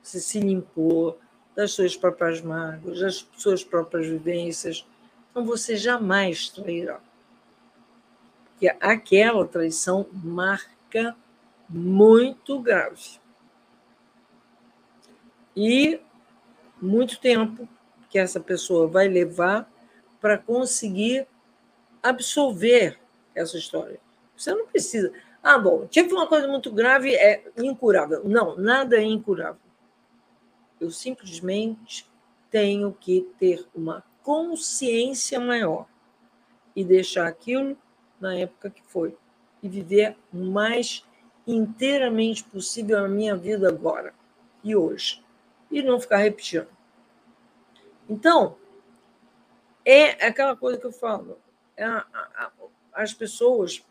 Você se limpou das suas próprias mágoas, das suas próprias vivências. Então você jamais trairá. Porque aquela traição marca muito grave. E muito tempo que essa pessoa vai levar para conseguir absolver essa história. Você não precisa. Ah, bom, tive uma coisa muito grave, é incurável. Não, nada é incurável. Eu simplesmente tenho que ter uma consciência maior e deixar aquilo na época que foi e viver mais inteiramente possível a minha vida agora e hoje e não ficar repetindo. Então, é aquela coisa que eu falo. É as pessoas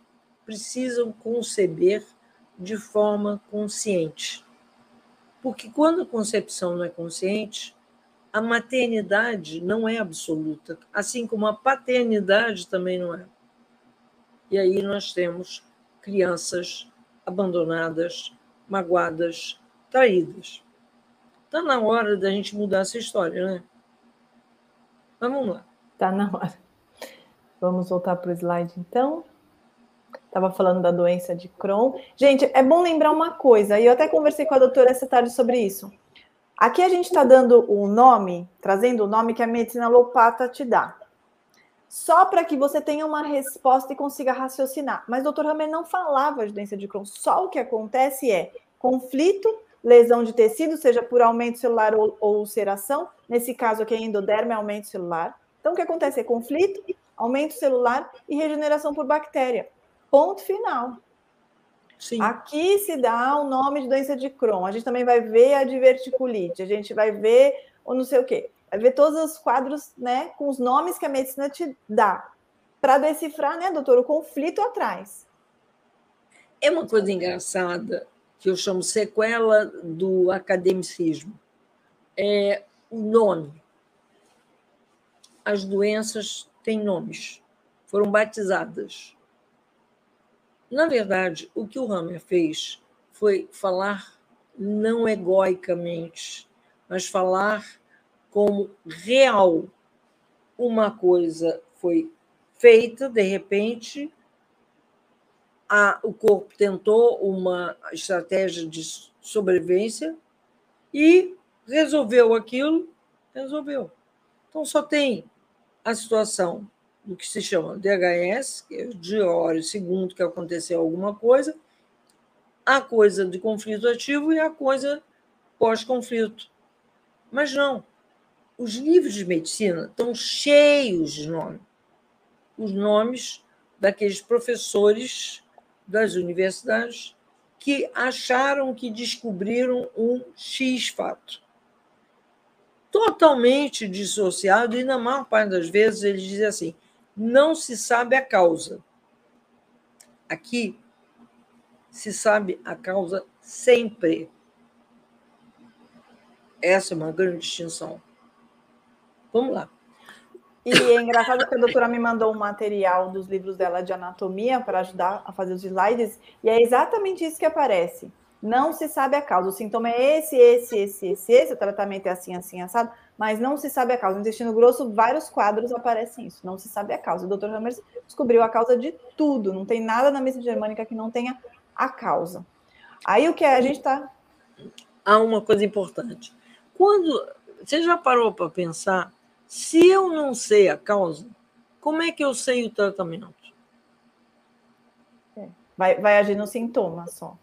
precisam conceber de forma consciente. Porque quando a concepção não é consciente, a maternidade não é absoluta, assim como a paternidade também não é. E aí nós temos crianças abandonadas, magoadas, traídas. Está na hora da gente mudar essa história, né? Vamos lá. Está na hora. Vamos voltar para o slide, então. Estava falando da doença de Crohn. Gente, é bom lembrar uma coisa, e eu até conversei com a doutora essa tarde sobre isso. Aqui a gente está dando o nome, trazendo o nome que a medicina alopata te dá. Só para que você tenha uma resposta e consiga raciocinar. Mas o doutor Hammer não falava de doença de Crohn. Só o que acontece é conflito, lesão de tecido, seja por aumento celular ou, ou ulceração. Nesse caso aqui, endoderma é aumento celular. Então, o que acontece é conflito, aumento celular e regeneração por bactéria. Ponto final. Sim. Aqui se dá o nome de doença de Crohn. A gente também vai ver a diverticulite, a gente vai ver ou não sei o quê. Vai ver todos os quadros, né, com os nomes que a medicina te dá para decifrar, né, doutor, o conflito atrás. É uma coisa engraçada que eu chamo sequela do academicismo. É o nome. As doenças têm nomes, foram batizadas. Na verdade, o que o Hammer fez foi falar não egoicamente, mas falar como real. Uma coisa foi feita, de repente, a, o corpo tentou uma estratégia de sobrevivência e resolveu aquilo, resolveu. Então, só tem a situação do que se chama DHS, que é de hora segundo que aconteceu alguma coisa, a coisa de conflito ativo e a coisa pós-conflito. Mas não. Os livros de medicina estão cheios de nomes. Os nomes daqueles professores das universidades que acharam que descobriram um X fato. Totalmente dissociado, e na maior parte das vezes eles dizem assim: não se sabe a causa. Aqui se sabe a causa sempre. Essa é uma grande distinção. Vamos lá. E é engraçado que a doutora me mandou um material dos livros dela de anatomia para ajudar a fazer os slides, e é exatamente isso que aparece. Não se sabe a causa. O sintoma é esse, esse, esse, esse, esse, o tratamento é assim, assim, assado mas não se sabe a causa. No intestino grosso, vários quadros aparecem isso, não se sabe a causa. O Dr. Hammers descobriu a causa de tudo, não tem nada na medicina germânica que não tenha a causa. Aí o que é? A gente está. Há uma coisa importante. Quando você já parou para pensar, se eu não sei a causa, como é que eu sei o tratamento? É. Vai, vai agir no sintoma só.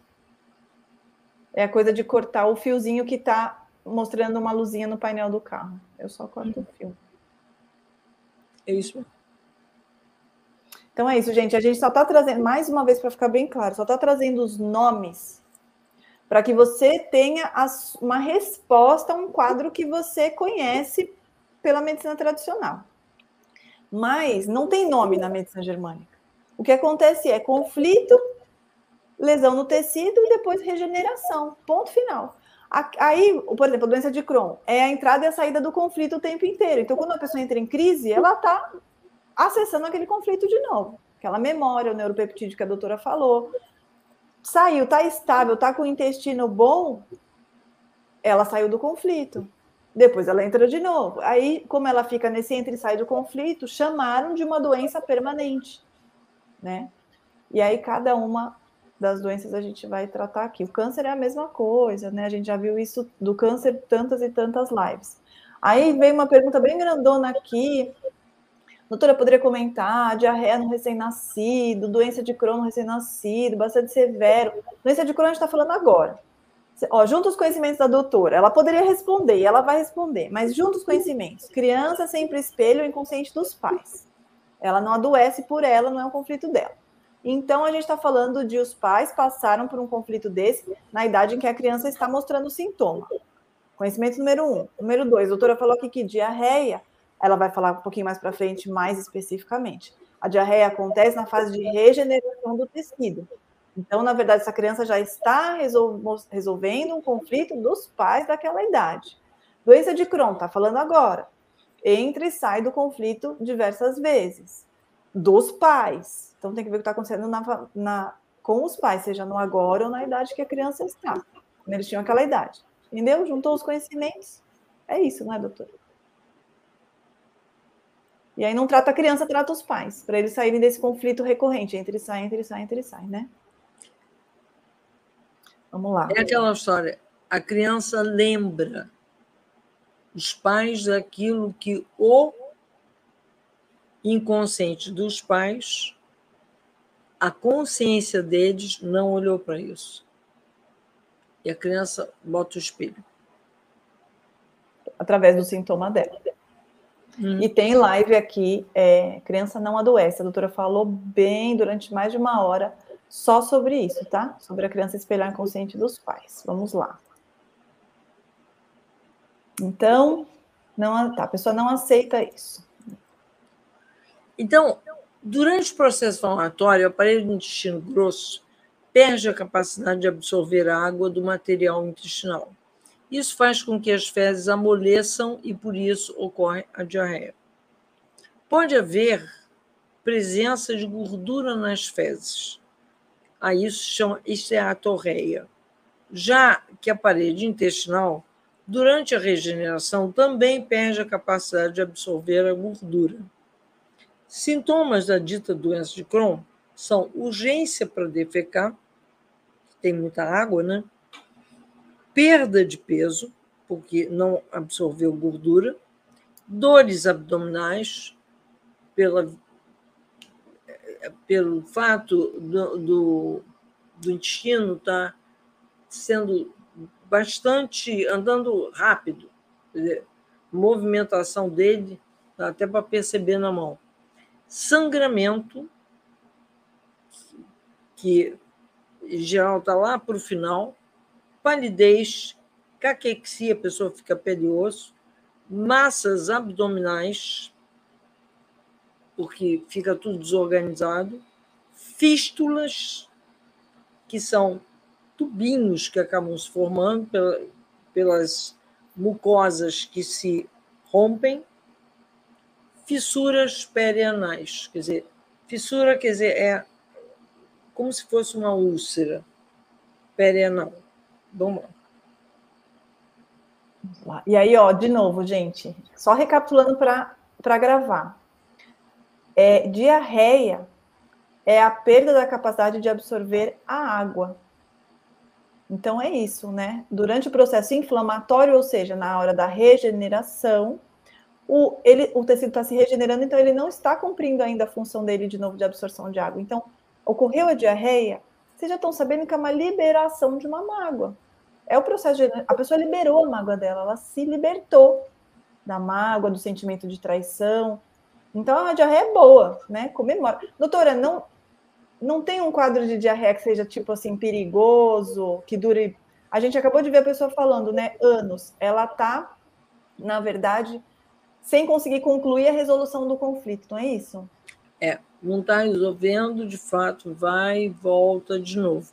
É a coisa de cortar o fiozinho que está mostrando uma luzinha no painel do carro. Eu só corto o fio. É isso. Então é isso, gente. A gente só está trazendo, mais uma vez, para ficar bem claro, só está trazendo os nomes para que você tenha uma resposta a um quadro que você conhece pela medicina tradicional. Mas não tem nome na medicina germânica. O que acontece é conflito, lesão no tecido e depois regeneração. Ponto final. Aí, por exemplo, a doença de Crohn é a entrada e a saída do conflito o tempo inteiro. Então, quando a pessoa entra em crise, ela está acessando aquele conflito de novo. Aquela memória, o neuropeptídeo que a doutora falou. Saiu, está estável, está com o intestino bom, ela saiu do conflito. Depois ela entra de novo. Aí, como ela fica nesse entra e sai do conflito, chamaram de uma doença permanente, né? E aí cada uma das doenças a gente vai tratar aqui. O câncer é a mesma coisa, né? A gente já viu isso do câncer tantas e tantas lives. Aí vem uma pergunta bem grandona aqui. Doutora, poderia comentar diarreia no recém-nascido, doença de Crohn no recém-nascido, bastante severo. Doença de Crohn a gente está falando agora. Ó, junto os conhecimentos da doutora, ela poderia responder, e ela vai responder, mas junto os conhecimentos. Criança sempre espelho o inconsciente dos pais. Ela não adoece por ela, não é um conflito dela. Então, a gente está falando de os pais passaram por um conflito desse na idade em que a criança está mostrando sintoma. Conhecimento número um. Número dois, a doutora falou aqui que diarreia, ela vai falar um pouquinho mais para frente, mais especificamente. A diarreia acontece na fase de regeneração do tecido. Então, na verdade, essa criança já está resolvendo um conflito dos pais daquela idade. Doença de Crohn, está falando agora. Entra e sai do conflito diversas vezes. Dos pais então tem que ver o que está acontecendo na, na, com os pais, seja no agora ou na idade que a criança está. Quando eles tinham aquela idade. Entendeu? Juntou os conhecimentos. É isso, não é, doutora? E aí não trata a criança, trata os pais, para eles saírem desse conflito recorrente, entre sai, entre sai, entre sai, né? Vamos lá. É aquela história, a criança lembra os pais daquilo que o inconsciente dos pais a consciência deles não olhou para isso. E a criança bota o espelho. Através do sintoma dela. Hum. E tem live aqui, é, criança não adoece. A doutora falou bem durante mais de uma hora só sobre isso, tá? Sobre a criança espelhar inconsciente dos pais. Vamos lá. Então, não, tá, a pessoa não aceita isso. Então, Durante o processo inflamatório, o aparelho do intestino grosso perde a capacidade de absorver a água do material intestinal. Isso faz com que as fezes amoleçam e, por isso, ocorre a diarreia. Pode haver presença de gordura nas fezes. A isso se chama esteatorreia. Já que a parede intestinal, durante a regeneração, também perde a capacidade de absorver a gordura. Sintomas da dita doença de Crohn são urgência para defecar, tem muita água, né? Perda de peso, porque não absorveu gordura, dores abdominais, pela, pelo fato do, do, do intestino estar tá sendo bastante andando rápido, dizer, movimentação dele, até para perceber na mão. Sangramento, que em geral está lá para o final, palidez, caquexia, a pessoa fica pele e osso, massas abdominais, porque fica tudo desorganizado, fístulas, que são tubinhos que acabam se formando pelas mucosas que se rompem, fissuras perianais. Quer dizer, fissura quer dizer, é como se fosse uma úlcera perianal. Vamos lá. E aí, ó, de novo, gente, só recapitulando para gravar. É, diarreia é a perda da capacidade de absorver a água. Então é isso, né? Durante o processo inflamatório, ou seja, na hora da regeneração, o, ele, o tecido está se regenerando, então ele não está cumprindo ainda a função dele de novo de absorção de água. Então, ocorreu a diarreia, vocês já estão sabendo que é uma liberação de uma mágoa. É o processo de. A pessoa liberou a mágoa dela, ela se libertou da mágoa, do sentimento de traição. Então, a diarreia é boa, né? Comemora. Doutora, não, não tem um quadro de diarreia que seja tipo assim perigoso, que dure. A gente acabou de ver a pessoa falando, né? Anos. Ela tá, na verdade, sem conseguir concluir a resolução do conflito, não é isso? É, não está resolvendo, de fato, vai e volta de novo.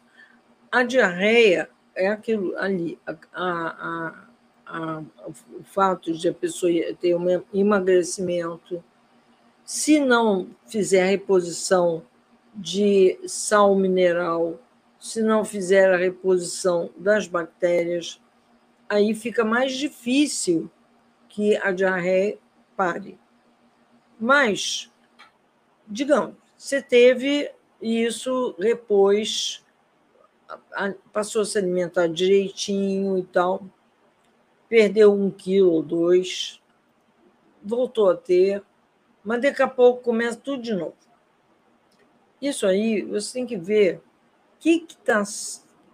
A diarreia é aquilo ali. A, a, a, o fato de a pessoa ter um emagrecimento, se não fizer a reposição de sal mineral, se não fizer a reposição das bactérias, aí fica mais difícil que a diarreia pare. Mas, digamos, você teve isso, repôs, passou a se alimentar direitinho e tal, perdeu um quilo ou dois, voltou a ter, mas daqui a pouco começa tudo de novo. Isso aí você tem que ver que que tá,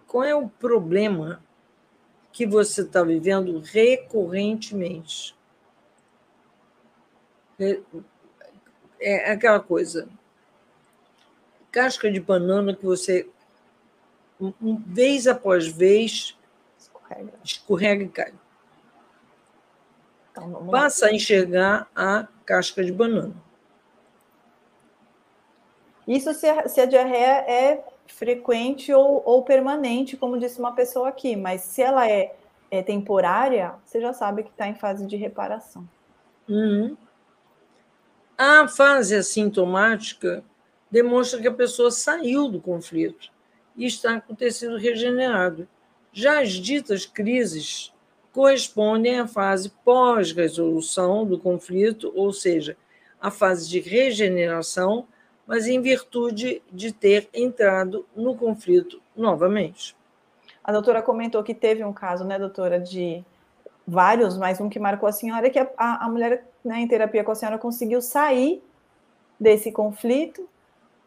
qual é o problema que você está vivendo recorrentemente. É, é aquela coisa. Casca de banana que você, um, vez após vez, escorrega, escorrega e cai. Então, Passa a enxergar a casca de banana. Isso se a, se a diarreia é frequente ou, ou, permanente, como disse uma pessoa aqui, mas se ela é, é temporária, você já sabe que está em fase de reparação. Uhum. A fase assintomática demonstra que a pessoa saiu do conflito e está com o tecido regenerado. Já as ditas crises correspondem à fase pós-resolução do conflito, ou seja, a fase de regeneração, mas em virtude de ter entrado no conflito novamente. A doutora comentou que teve um caso, né, doutora, de vários, mas um que marcou a senhora, que a, a mulher né, em terapia com a senhora conseguiu sair desse conflito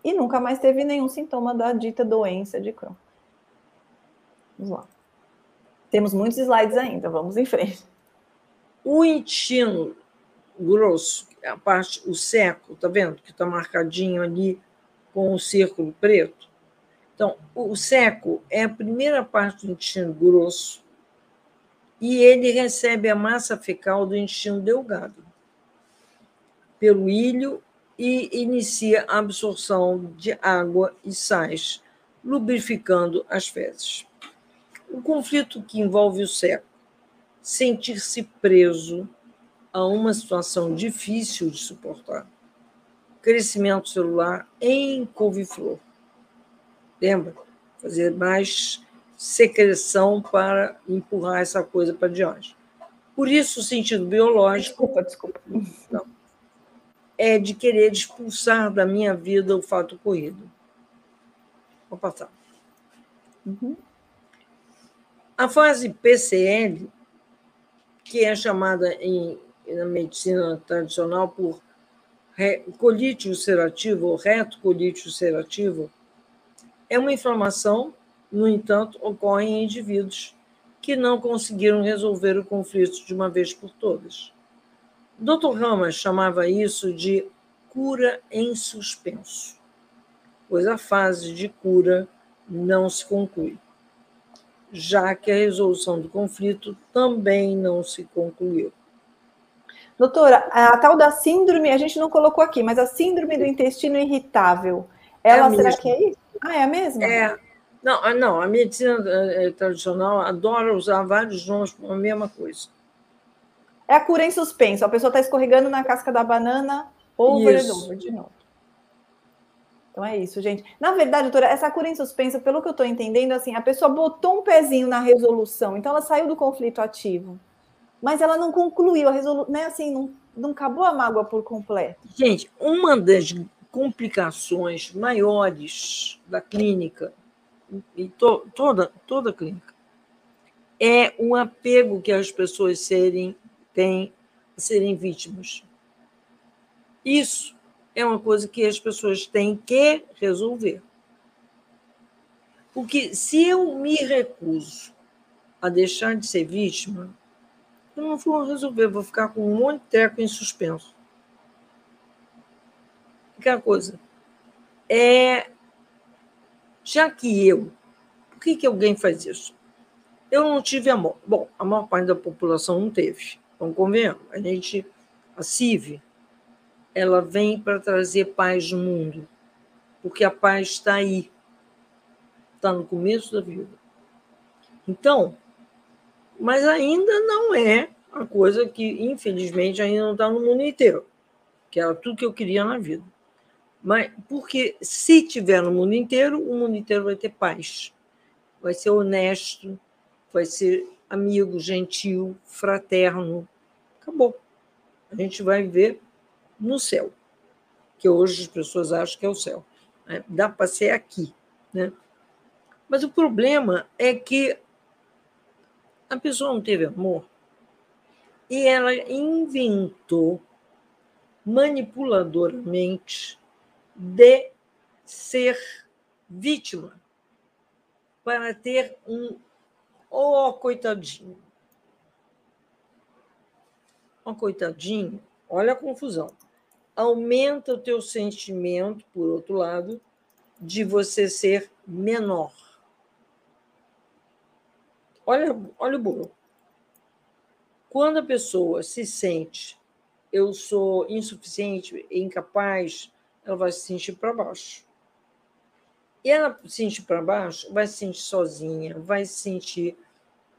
e nunca mais teve nenhum sintoma da dita doença de Crohn. Vamos lá. Temos muitos slides ainda, vamos em frente. O intestino grosso, a parte, o seco, tá vendo? Que está marcadinho ali com o círculo preto. Então, o seco é a primeira parte do intestino grosso e ele recebe a massa fecal do intestino delgado pelo ilho e inicia a absorção de água e sais, lubrificando as fezes. O conflito que envolve o seco, sentir-se preso a uma situação difícil de suportar. Crescimento celular em couve-flor. Lembra? Fazer mais secreção para empurrar essa coisa para diante. Por isso, o sentido biológico. Desculpa, desculpa. Não, é de querer expulsar da minha vida o fato ocorrido. Vou passar. Uhum. A fase PCL, que é chamada em, na medicina tradicional por colite ulcerativa ou retocolite ulcerativa, é uma inflamação no entanto, ocorrem em indivíduos que não conseguiram resolver o conflito de uma vez por todas. Dr. Ramas chamava isso de cura em suspenso, pois a fase de cura não se conclui, já que a resolução do conflito também não se concluiu. Doutora, a tal da síndrome, a gente não colocou aqui, mas a síndrome do intestino irritável, ela é será que é isso? Ah, é a mesma? É, não, ah, não, a medicina eh, tradicional adora usar vários nomes para a mesma coisa. É a cura em suspenso. A pessoa está escorregando na casca da banana over isso. and over de novo. Então é isso, gente. Na verdade, doutora, essa cura em suspenso, pelo que eu estou entendendo, assim, a pessoa botou um pezinho na resolução, então ela saiu do conflito ativo, mas ela não concluiu a resolução, né? Assim, não, não acabou a mágoa por completo. Gente, uma das complicações maiores da clínica e to, toda, toda clínica, é o apego que as pessoas serem, têm a serem vítimas. Isso é uma coisa que as pessoas têm que resolver. Porque se eu me recuso a deixar de ser vítima, eu não vou resolver, vou ficar com um monte de treco em suspenso. Aquela coisa. É já que eu, por que, que alguém faz isso? Eu não tive amor. Bom, a maior parte da população não teve. Então, convenhamos. A gente, a ela vem para trazer paz no mundo. Porque a paz está aí. Está no começo da vida. Então, mas ainda não é a coisa que, infelizmente, ainda não está no mundo inteiro, que era tudo que eu queria na vida. Mas porque se tiver no mundo inteiro, o mundo inteiro vai ter paz. Vai ser honesto, vai ser amigo, gentil, fraterno. Acabou. A gente vai ver no céu, que hoje as pessoas acham que é o céu. Né? Dá para ser aqui. Né? Mas o problema é que a pessoa não teve amor e ela inventou manipuladoramente de ser vítima para ter um oh coitadinho. Oh coitadinho, olha a confusão. Aumenta o teu sentimento, por outro lado, de você ser menor. Olha, olha o bolo. Quando a pessoa se sente eu sou insuficiente, incapaz, ela vai se sentir para baixo. E ela se sentir para baixo, vai se sentir sozinha, vai se sentir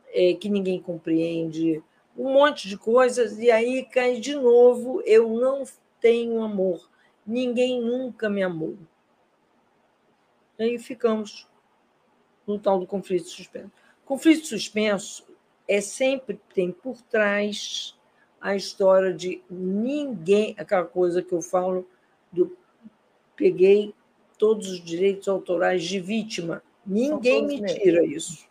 é, que ninguém compreende, um monte de coisas, e aí cai de novo: eu não tenho amor, ninguém nunca me amou. E aí ficamos no tal do conflito suspenso. Conflito suspenso é sempre tem por trás a história de ninguém, aquela coisa que eu falo do peguei todos os direitos autorais de vítima. Ninguém me meus. tira isso.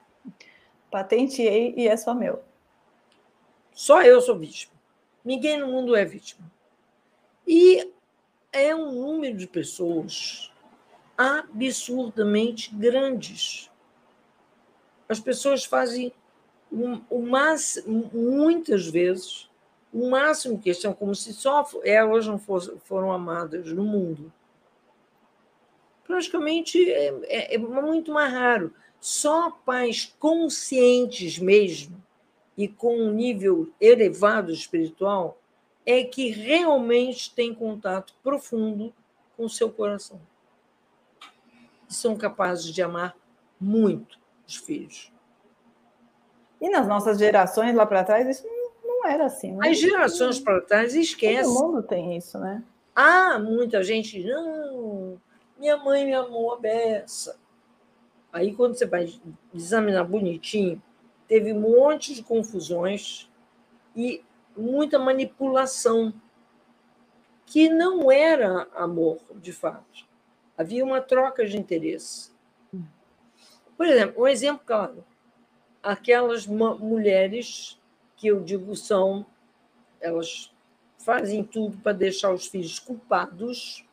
Patenteei e é só meu. Só eu sou vítima. Ninguém no mundo é vítima. E é um número de pessoas absurdamente grandes. As pessoas fazem o máximo, muitas vezes, o máximo que são como se só elas não fossem, foram amadas no mundo. Praticamente é, é, é muito mais raro. Só pais conscientes mesmo e com um nível elevado espiritual é que realmente tem contato profundo com o seu coração. E são capazes de amar muito os filhos. E nas nossas gerações lá para trás, isso não era assim. Né? As gerações para trás esquecem. Todo mundo tem isso, né? Ah, muita gente, não, minha mãe me amou a beça. Aí, quando você vai examinar bonitinho, teve um monte de confusões e muita manipulação, que não era amor, de fato. Havia uma troca de interesse. Por exemplo, um exemplo claro aquelas mulheres que eu digo são, elas fazem tudo para deixar os filhos culpados.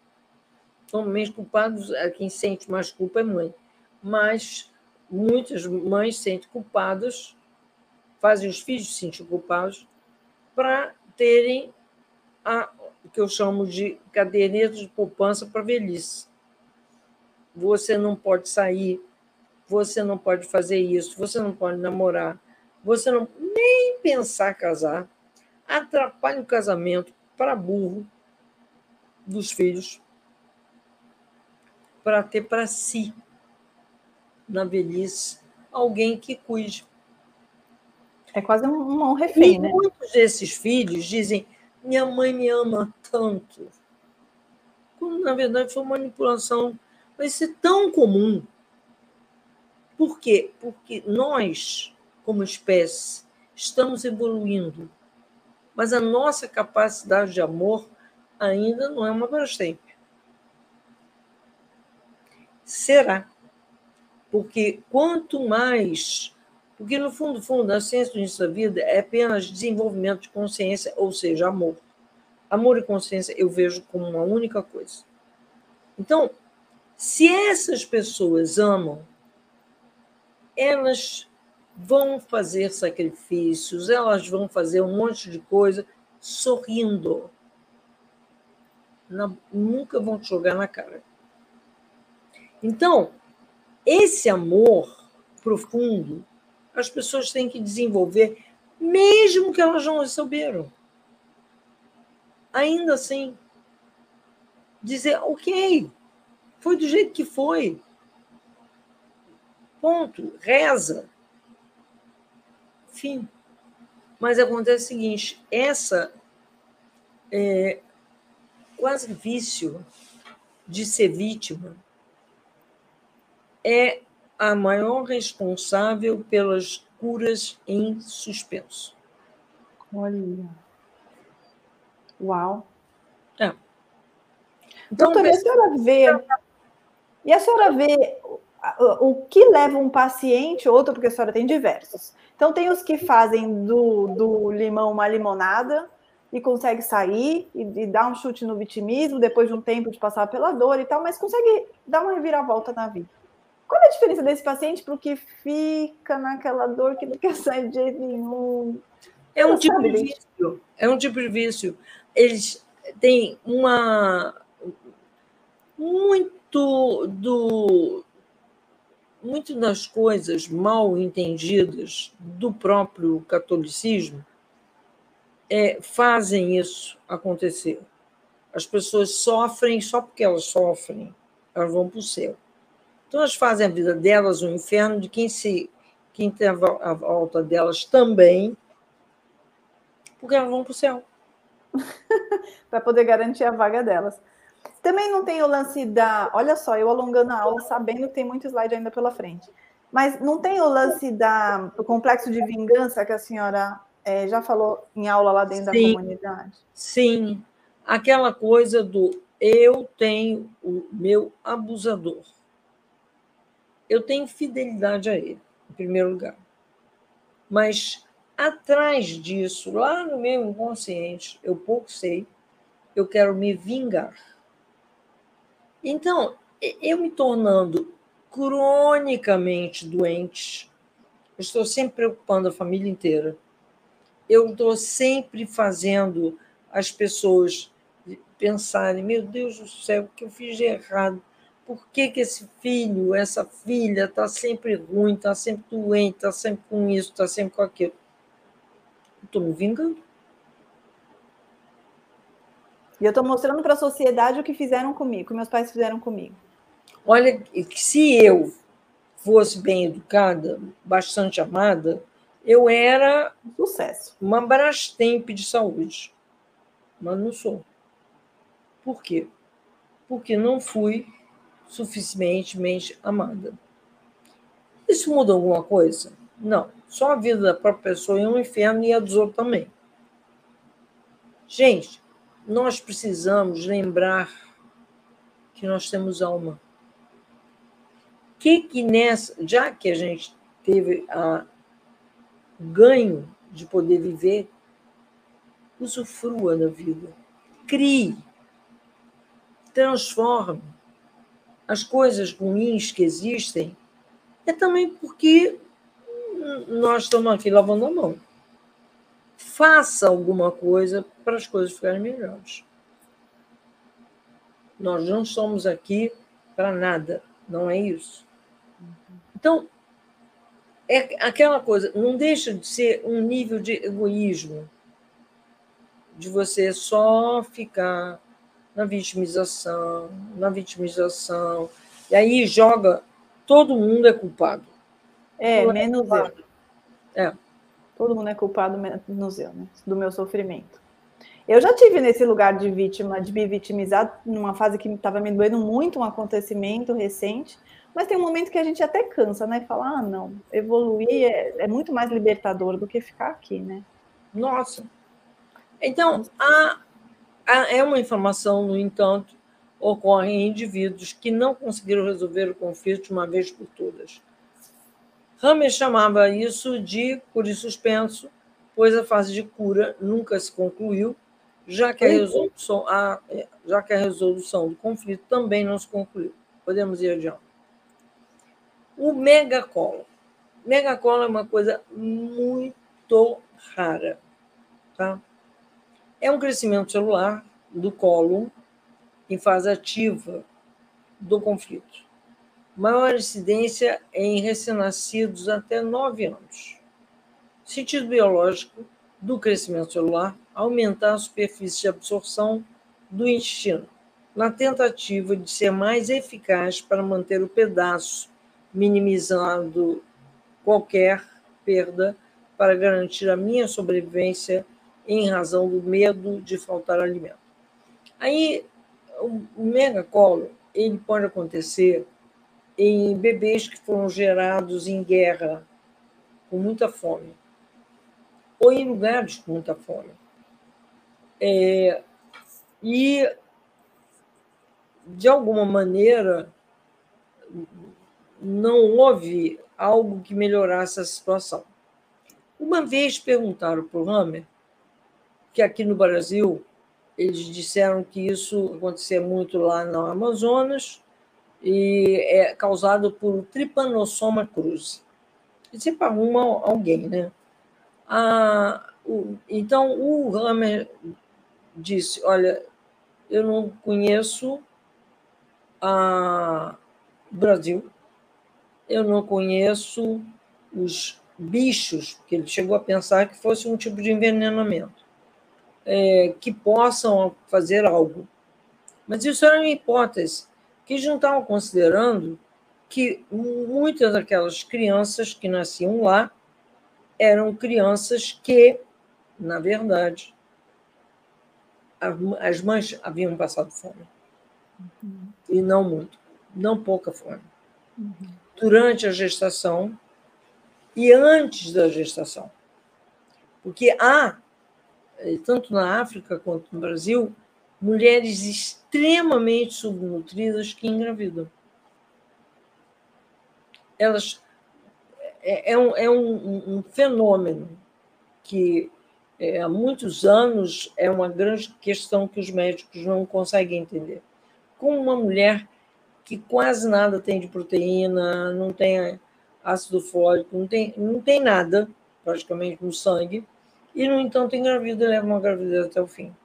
Normalmente culpados, quem sente mais culpa é mãe, mas muitas mães sentem culpadas, fazem os filhos se sentir culpados para terem a o que eu chamo de caderneta de poupança para velhice. Você não pode sair você não pode fazer isso, você não pode namorar, você não nem pensar casar, atrapalha o casamento para burro dos filhos, para ter para si, na velhice, alguém que cuide. É quase um, um refém, e né? Muitos desses filhos dizem: minha mãe me ama tanto. Quando, na verdade, foi manipulação. Vai ser tão comum por quê? Porque nós, como espécie, estamos evoluindo, mas a nossa capacidade de amor ainda não é uma Brastemp. Será? Porque quanto mais. Porque, no fundo, fundo, a ciência do início da vida é apenas desenvolvimento de consciência, ou seja, amor. Amor e consciência eu vejo como uma única coisa. Então, se essas pessoas amam elas vão fazer sacrifícios, elas vão fazer um monte de coisa sorrindo. Não, nunca vão te jogar na cara. Então, esse amor profundo, as pessoas têm que desenvolver, mesmo que elas não receberam. Ainda assim, dizer, ok, foi do jeito que foi. Ponto. Reza. enfim. Mas acontece o seguinte: essa é, quase vício de ser vítima é a maior responsável pelas curas em suspenso. Olha. Uau. É. Então, Doutora, a senhora vê. E a senhora vê o que leva um paciente, outro, porque a senhora tem diversos. Então, tem os que fazem do, do limão uma limonada e consegue sair e, e dar um chute no vitimismo depois de um tempo de passar pela dor e tal, mas consegue dar uma reviravolta na vida. Qual é a diferença desse paciente para o que fica naquela dor que não quer sair de jeito nenhum? É um tipo de vício. É um tipo de vício. Eles têm uma muito do muito das coisas mal entendidas do próprio catolicismo é, fazem isso acontecer. As pessoas sofrem só porque elas sofrem, elas vão para o céu. Então elas fazem a vida delas um inferno de quem se quem tem a volta delas também, porque elas vão para o céu. *laughs* para poder garantir a vaga delas. Também não tem o lance da. Olha só, eu alongando a aula, sabendo que tem muito slide ainda pela frente. Mas não tem o lance da, do complexo de vingança que a senhora é, já falou em aula lá dentro sim, da comunidade? Sim, aquela coisa do eu tenho o meu abusador. Eu tenho fidelidade a ele, em primeiro lugar. Mas atrás disso, lá no meu inconsciente, eu pouco sei, eu quero me vingar. Então, eu me tornando cronicamente doente, estou sempre preocupando a família inteira. Eu estou sempre fazendo as pessoas pensarem: meu Deus do céu, o que eu fiz de errado? Por que, que esse filho, essa filha está sempre ruim, está sempre doente, está sempre com isso, está sempre com aquilo? Estou me vingando. E eu estou mostrando para a sociedade o que fizeram comigo, o que meus pais fizeram comigo. Olha, se eu fosse bem educada, bastante amada, eu era sucesso. Uma Brastemp de saúde. Mas não sou. Por quê? Porque não fui suficientemente amada. Isso muda alguma coisa? Não. Só a vida da própria pessoa é um inferno e a dos outros também. Gente, nós precisamos lembrar que nós temos alma. Que que nessa, já que a gente teve a, ganho de poder viver, usufrua da vida, crie, transforme as coisas ruins que existem, é também porque nós estamos aqui lavando a mão faça alguma coisa para as coisas ficarem melhores. Nós não estamos aqui para nada, não é isso. Então, é aquela coisa, não deixa de ser um nível de egoísmo, de você só ficar na vitimização, na vitimização, e aí joga, todo mundo é culpado. É, menos é eu. É. Todo mundo é culpado menos eu, né? do meu sofrimento. Eu já tive nesse lugar de vítima, de me vitimizar, numa fase que estava me doendo muito um acontecimento recente, mas tem um momento que a gente até cansa, né? Falar, ah, não, evoluir é, é muito mais libertador do que ficar aqui, né? Nossa! Então, a, é uma informação, no entanto, ocorre em indivíduos que não conseguiram resolver o conflito de uma vez por todas Hammer chamava isso de cura suspenso, pois a fase de cura nunca se concluiu, já que a resolução, a, já que a resolução do conflito também não se concluiu. Podemos ir adiante. O megacolo. Megacolo é uma coisa muito rara. Tá? É um crescimento celular do colo em fase ativa do conflito. Maior incidência em recém-nascidos até 9 anos. Sentido biológico do crescimento celular, aumentar a superfície de absorção do intestino, na tentativa de ser mais eficaz para manter o pedaço, minimizando qualquer perda para garantir a minha sobrevivência em razão do medo de faltar alimento. Aí, o megacolo ele pode acontecer em bebês que foram gerados em guerra, com muita fome, ou em lugares com muita fome. É, e, de alguma maneira, não houve algo que melhorasse a situação. Uma vez perguntaram para o Hammer que aqui no Brasil eles disseram que isso acontecia muito lá no Amazonas e é causado por Trypanosoma cruzi. E sempre arruma alguém, né? Ah, o, então o Hammer disse: Olha, eu não conheço a Brasil, eu não conheço os bichos, porque ele chegou a pensar que fosse um tipo de envenenamento, é, que possam fazer algo. Mas isso era uma hipótese, que eles não estavam considerando que muitas daquelas crianças que nasciam lá eram crianças que, na verdade, as mães haviam passado fome. Uhum. E não muito, não pouca fome. Uhum. Durante a gestação e antes da gestação. Porque há, tanto na África quanto no Brasil, mulheres extremamente subnutridas que engravidam. Elas é, é, um, é um, um fenômeno que é, há muitos anos é uma grande questão que os médicos não conseguem entender. Como uma mulher que quase nada tem de proteína, não tem ácido fólico, não tem, não tem nada, praticamente, no sangue, e, no entanto, engravida e leva uma gravidez até o fim.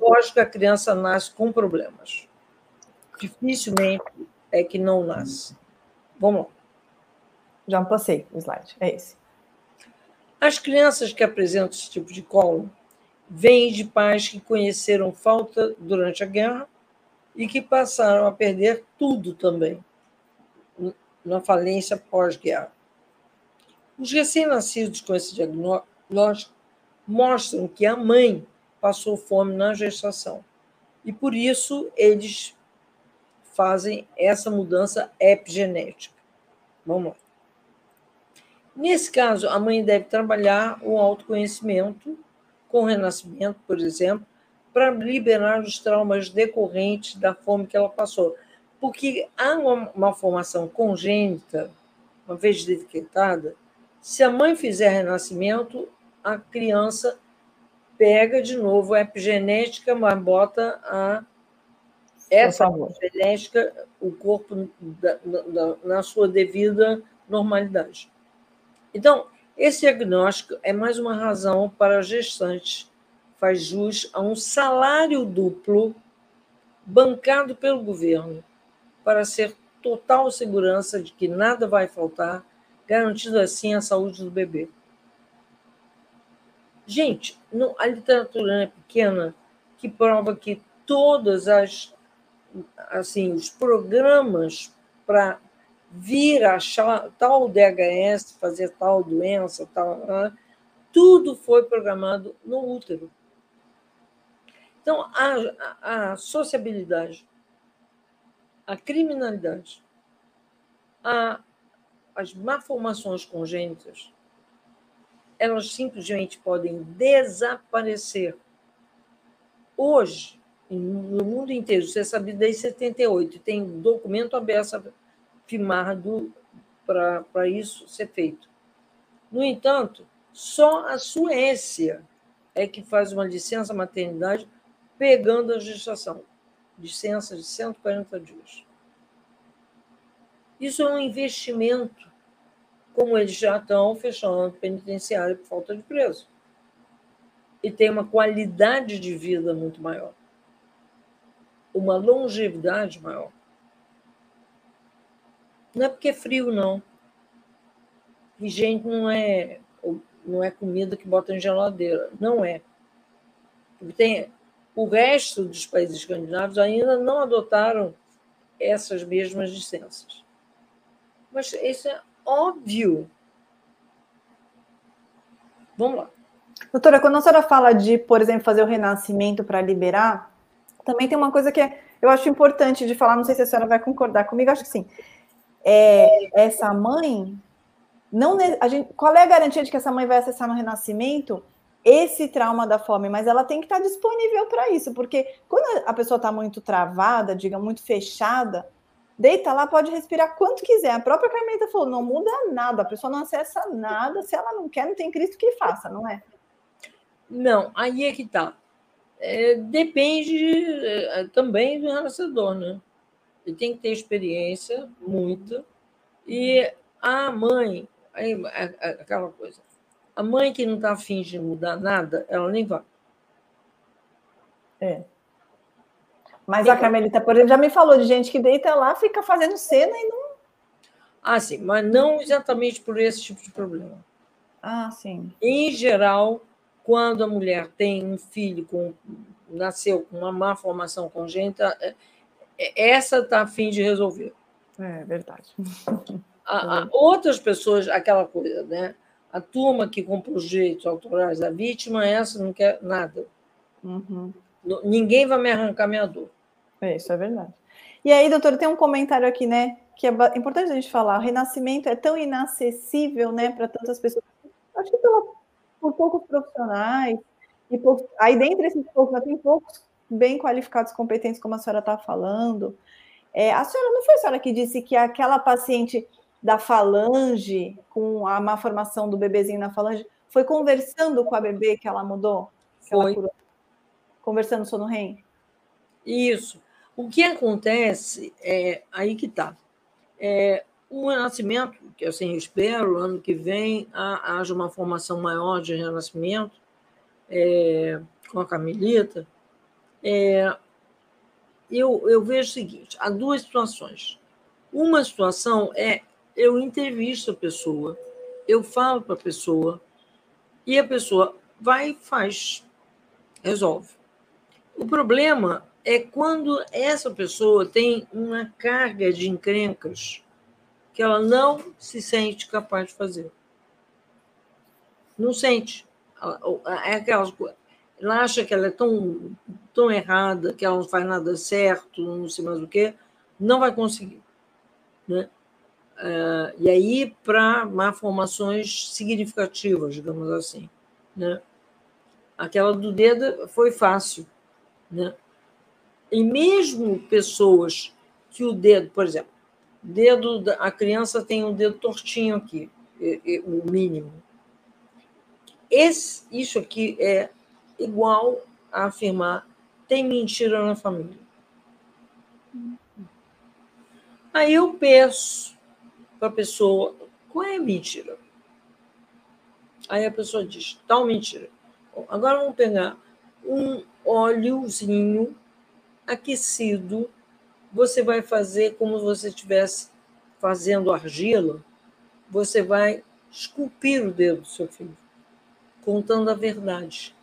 Lógico que a criança nasce com problemas. Dificilmente é que não nasce. Vamos lá. Já passei o slide, é esse. As crianças que apresentam esse tipo de colo vêm de pais que conheceram falta durante a guerra e que passaram a perder tudo também na falência pós-guerra. Os recém-nascidos com esse diagnóstico mostram que a mãe passou fome na gestação e por isso eles fazem essa mudança epigenética. Vamos lá. Nesse caso, a mãe deve trabalhar o autoconhecimento com renascimento, por exemplo, para liberar os traumas decorrentes da fome que ela passou. Porque há uma, uma formação congênita, uma vez detectada, se a mãe fizer renascimento, a criança pega de novo a epigenética, mas bota a essa epigenética, o corpo da, da, na sua devida normalidade. Então, esse diagnóstico é mais uma razão para a gestante faz jus a um salário duplo bancado pelo governo para ser total segurança de que nada vai faltar, garantindo assim a saúde do bebê. Gente, a literatura é pequena que prova que todas as assim os programas para vir achar tal DHS, fazer tal doença, tal, tudo foi programado no útero. Então, a, a, a sociabilidade, a criminalidade, a, as malformações congênitas, elas simplesmente podem desaparecer. Hoje, no mundo inteiro, você sabe desde 78, tem documento aberto firmado para isso ser feito. No entanto, só a Suécia é que faz uma licença maternidade pegando a gestação. Licença de 140 dias. Isso é um investimento, como eles já estão fechando penitenciário por falta de preso. E tem uma qualidade de vida muito maior. Uma longevidade maior. Não é porque é frio, não. E, gente, não é, não é comida que bota em geladeira. Não é. Tem, o resto dos países escandinavos ainda não adotaram essas mesmas licenças. Mas isso é óbvio. Vamos lá. Doutora, quando a senhora fala de, por exemplo, fazer o renascimento para liberar, também tem uma coisa que eu acho importante de falar, não sei se a senhora vai concordar comigo, acho que sim. É, essa mãe, não a gente, qual é a garantia de que essa mãe vai acessar no renascimento esse trauma da fome? Mas ela tem que estar disponível para isso, porque quando a pessoa está muito travada, diga, muito fechada, deita lá, pode respirar quanto quiser. A própria Carmelita falou: não muda nada, a pessoa não acessa nada, se ela não quer, não tem Cristo que faça, não é? Não, aí é que tá. É, depende é, também do renascedor, né? Ele tem que ter experiência, muita, e a mãe, aí, aquela coisa, a mãe que não está afim de mudar nada, ela nem vai. É. Mas a Carmelita, por exemplo, já me falou de gente que deita lá, fica fazendo cena e não. Ah, sim, mas não exatamente por esse tipo de problema. Ah, sim. Em geral, quando a mulher tem um filho com nasceu com uma má formação congênita, é, é, essa está a fim de resolver. É verdade. A, a outras pessoas, aquela coisa, né? A turma que comprou os direitos autorais da vítima, essa não quer nada. Uhum. Ninguém vai me arrancar minha dor. É, isso é verdade. E aí, doutor, tem um comentário aqui, né? Que é importante a gente falar. O renascimento é tão inacessível, né, para tantas pessoas. Acho que pela, por poucos profissionais. E por, aí, dentre esses poucos, tem poucos bem qualificados, competentes, como a senhora está falando. É, a senhora não foi a senhora que disse que aquela paciente da falange, com a má formação do bebezinho na falange, foi conversando com a bebê que ela mudou? Que foi. Ela conversando sono REM? Isso. O que acontece é aí que está. É, o renascimento, que assim eu espero, ano que vem haja uma formação maior de renascimento é, com a Carmelita, é, eu, eu vejo o seguinte: há duas situações. Uma situação é eu entrevisto a pessoa, eu falo para a pessoa, e a pessoa vai e faz, resolve. O problema é quando essa pessoa tem uma carga de encrencas que ela não se sente capaz de fazer. Não sente. É aquelas. Ela acha que ela é tão, tão errada, que ela não faz nada certo, não sei mais o quê, não vai conseguir. Né? Uh, e aí, para malformações significativas, digamos assim. Né? Aquela do dedo foi fácil. Né? E mesmo pessoas que o dedo, por exemplo, dedo da, a criança tem um dedo tortinho aqui, o mínimo. Esse, isso aqui é igual a afirmar tem mentira na família. Aí eu peço para a pessoa qual é a mentira. Aí a pessoa diz tal mentira. Agora vamos pegar um óleozinho aquecido, você vai fazer como se você estivesse fazendo argila, você vai esculpir o dedo do seu filho, contando a verdade.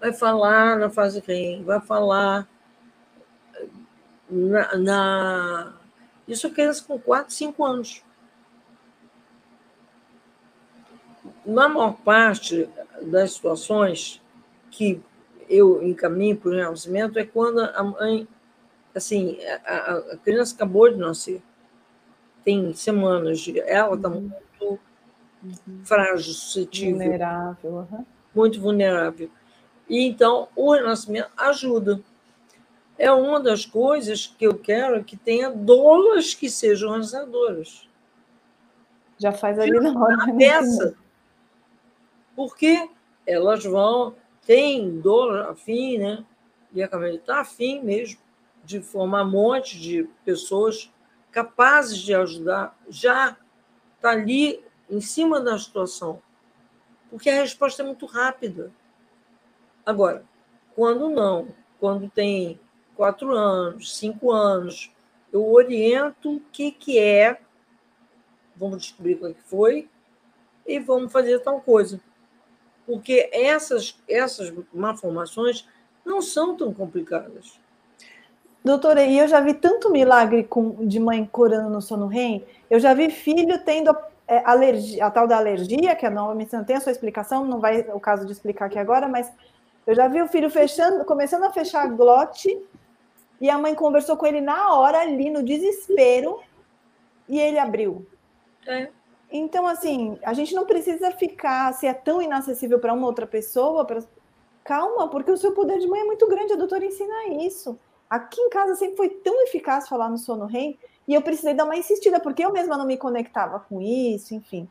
Vai falar na fase REM, vai falar na, na... Isso é criança com 4, 5 anos. Na maior parte das situações que eu encaminho para o renascimento é quando a mãe, assim, a, a criança acabou de nascer, tem semanas, ela está uhum. muito uhum. frágil, suscetível. Vulnerável. Uhum. Muito vulnerável. E então o renascimento ajuda. É uma das coisas que eu quero que tenha doulas que sejam realizadoras. Já faz ali na hora. A peça. Porque elas vão tem dor afim, né? E a Camila está afim mesmo de formar um monte de pessoas capazes de ajudar, já está ali em cima da situação, porque a resposta é muito rápida. Agora, quando não, quando tem quatro anos, cinco anos, eu oriento o que, que é, vamos descobrir o que foi, e vamos fazer tal coisa porque essas, essas malformações não são tão complicadas. Doutora, e eu já vi tanto milagre com, de mãe corando no sono REM, eu já vi filho tendo é, alergia, a tal da alergia, que a nova medicina tem a sua explicação, não vai o caso de explicar aqui agora, mas eu já vi o filho fechando, começando a fechar a glote, e a mãe conversou com ele na hora, ali, no desespero, e ele abriu. É. Então, assim, a gente não precisa ficar, se é tão inacessível para uma outra pessoa, pra... calma, porque o seu poder de mãe é muito grande, a doutora ensina isso. Aqui em casa sempre foi tão eficaz falar no sono REM, e eu precisei dar uma insistida, porque eu mesma não me conectava com isso, enfim.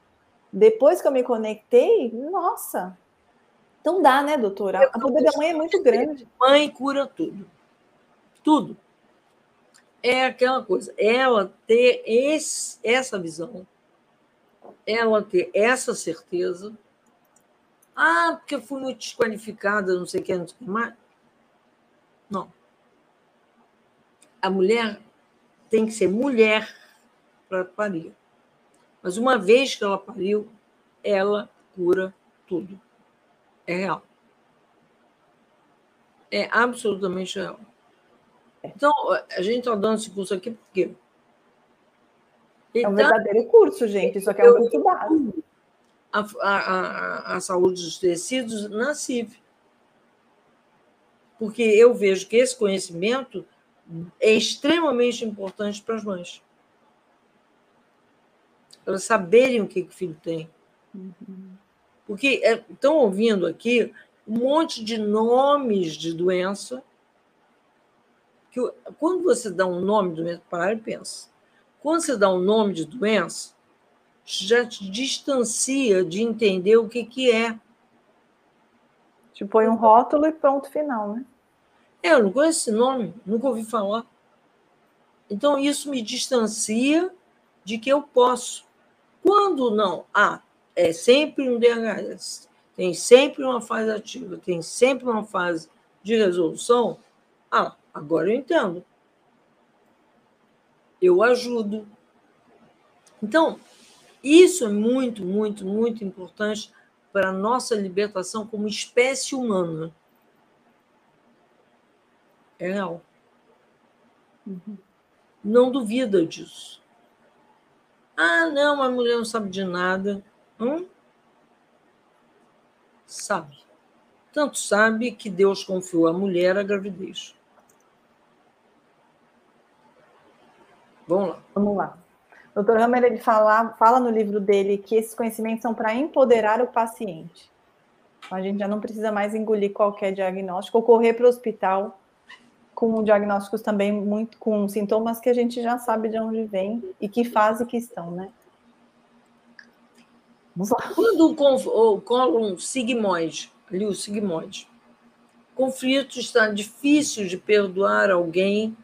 Depois que eu me conectei, nossa. Então dá, né, doutora? A poder da mãe é muito grande. Mãe cura tudo. Tudo. É aquela coisa, ela ter esse, essa visão, ela ter essa certeza. Ah, porque eu fui muito desqualificada, não sei o que, não sei o que mais. Não. A mulher tem que ser mulher para parir. Mas uma vez que ela pariu, ela cura tudo. É real. É absolutamente real. Então, a gente está dando esse curso aqui por quê? É um verdadeiro curso, gente. Isso aqui é um curso básico. A, a, a, saúde dos tecidos na CIV. Porque eu vejo que esse conhecimento é extremamente importante para as mães. Elas saberem o que, que o filho tem. Uhum. Porque é, estão ouvindo aqui um monte de nomes de doença. Que, quando você dá um nome de doença, para e pensa. Quando você dá um nome de doença, já te distancia de entender o que, que é. Te põe um rótulo e ponto final, né? É, eu não conheço esse nome, nunca ouvi falar. Então, isso me distancia de que eu posso. Quando não, ah, é sempre um DHS, tem sempre uma fase ativa, tem sempre uma fase de resolução. Ah, agora eu entendo. Eu ajudo. Então, isso é muito, muito, muito importante para a nossa libertação como espécie humana é real. Uhum. Não duvida disso. Ah, não, a mulher não sabe de nada. Hum? Sabe. Tanto sabe que Deus confiou à mulher a gravidez. Vamos lá. Vamos lá. O Dr. Hammer ele fala, fala no livro dele que esses conhecimentos são para empoderar o paciente. Então, a gente já não precisa mais engolir qualquer diagnóstico ou correr para o hospital com diagnósticos também muito com sintomas que a gente já sabe de onde vem e que fase que estão, né? Vamos lá. Quando o cólon sigmoide, ali o sigmoide, conflito está difícil de perdoar alguém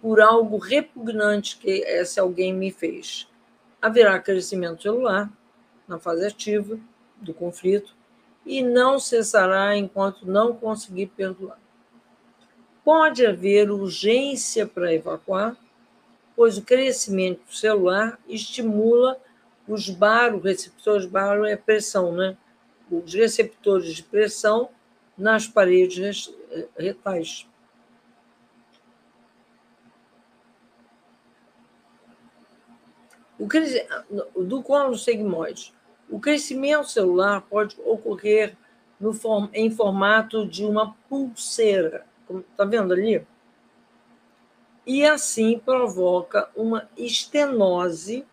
por algo repugnante que esse alguém me fez. Haverá crescimento celular na fase ativa do conflito e não cessará enquanto não conseguir perdoar. Pode haver urgência para evacuar, pois o crescimento celular estimula os baroreceptores, baro é pressão, né? Os receptores de pressão nas paredes retais. O do colo sigmoide. O crescimento celular pode ocorrer no, em formato de uma pulseira Está vendo ali? E assim provoca uma estenose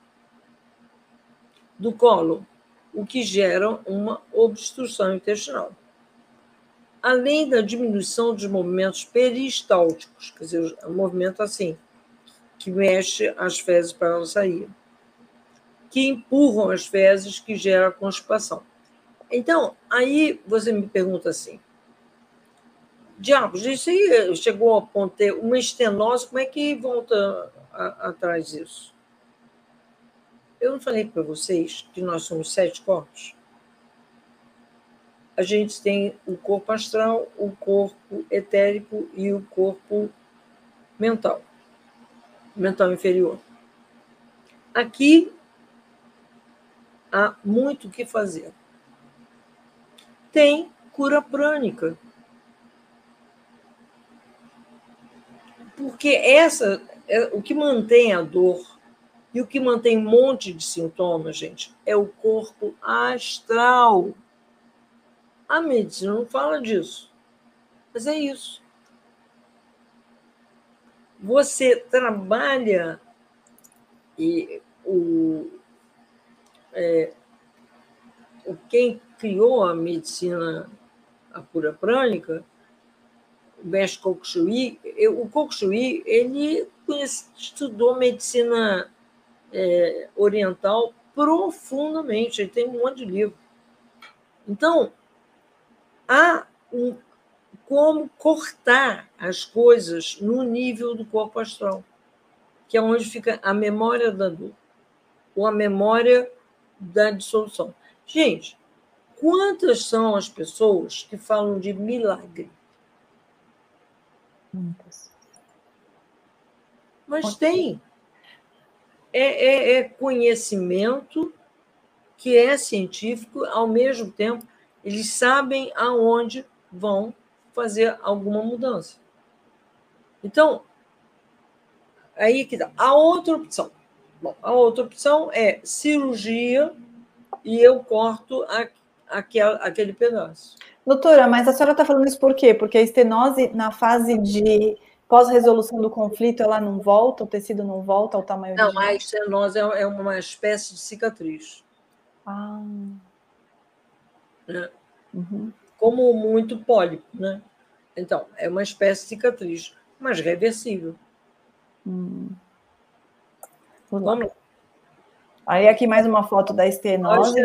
do colo, o que gera uma obstrução intestinal. Além da diminuição dos movimentos peristálticos, quer dizer, o movimento assim, que mexe as fezes para elas sair, que empurram as fezes, que gera constipação. Então, aí você me pergunta assim: diabos, isso aí chegou a ponto ter uma estenose, como é que volta atrás disso? Eu não falei para vocês que nós somos sete corpos? A gente tem o corpo astral, o corpo etérico e o corpo mental, mental inferior. Aqui há muito o que fazer. Tem cura prânica porque essa é o que mantém a dor E o que mantém um monte de sintomas, gente, é o corpo astral. A medicina não fala disso, mas é isso. Você trabalha e o, é, quem criou a medicina, a cura prânica, o mestre Kokushui, o Kokushui, ele estudou medicina é, oriental profundamente, ele tem um monte de livro. Então, há um, como cortar as coisas no nível do corpo astral, que é onde fica a memória da dor, ou a memória da dissolução. Gente, quantas são as pessoas que falam de milagre? Muitas. Mas tem. É, é, é, conhecimento que é científico, ao mesmo tempo, eles sabem aonde vão fazer alguma mudança. Então, aí que dá. A outra opção. Bom, a outra opção é cirurgia e eu corto a, aquel, aquele pedaço. Doutora, mas a senhora está falando isso por quê? Porque a estenose, na fase de pós-resolução do conflito, ela não volta, o tecido não volta ao tamanho Não, a estenose é, é uma espécie de cicatriz. Ah. Né? Uhum. Como muito pólipo, né? Então, é uma espécie de cicatriz, mas reversível. Hum. Vamos. Aí aqui mais uma foto da estenose.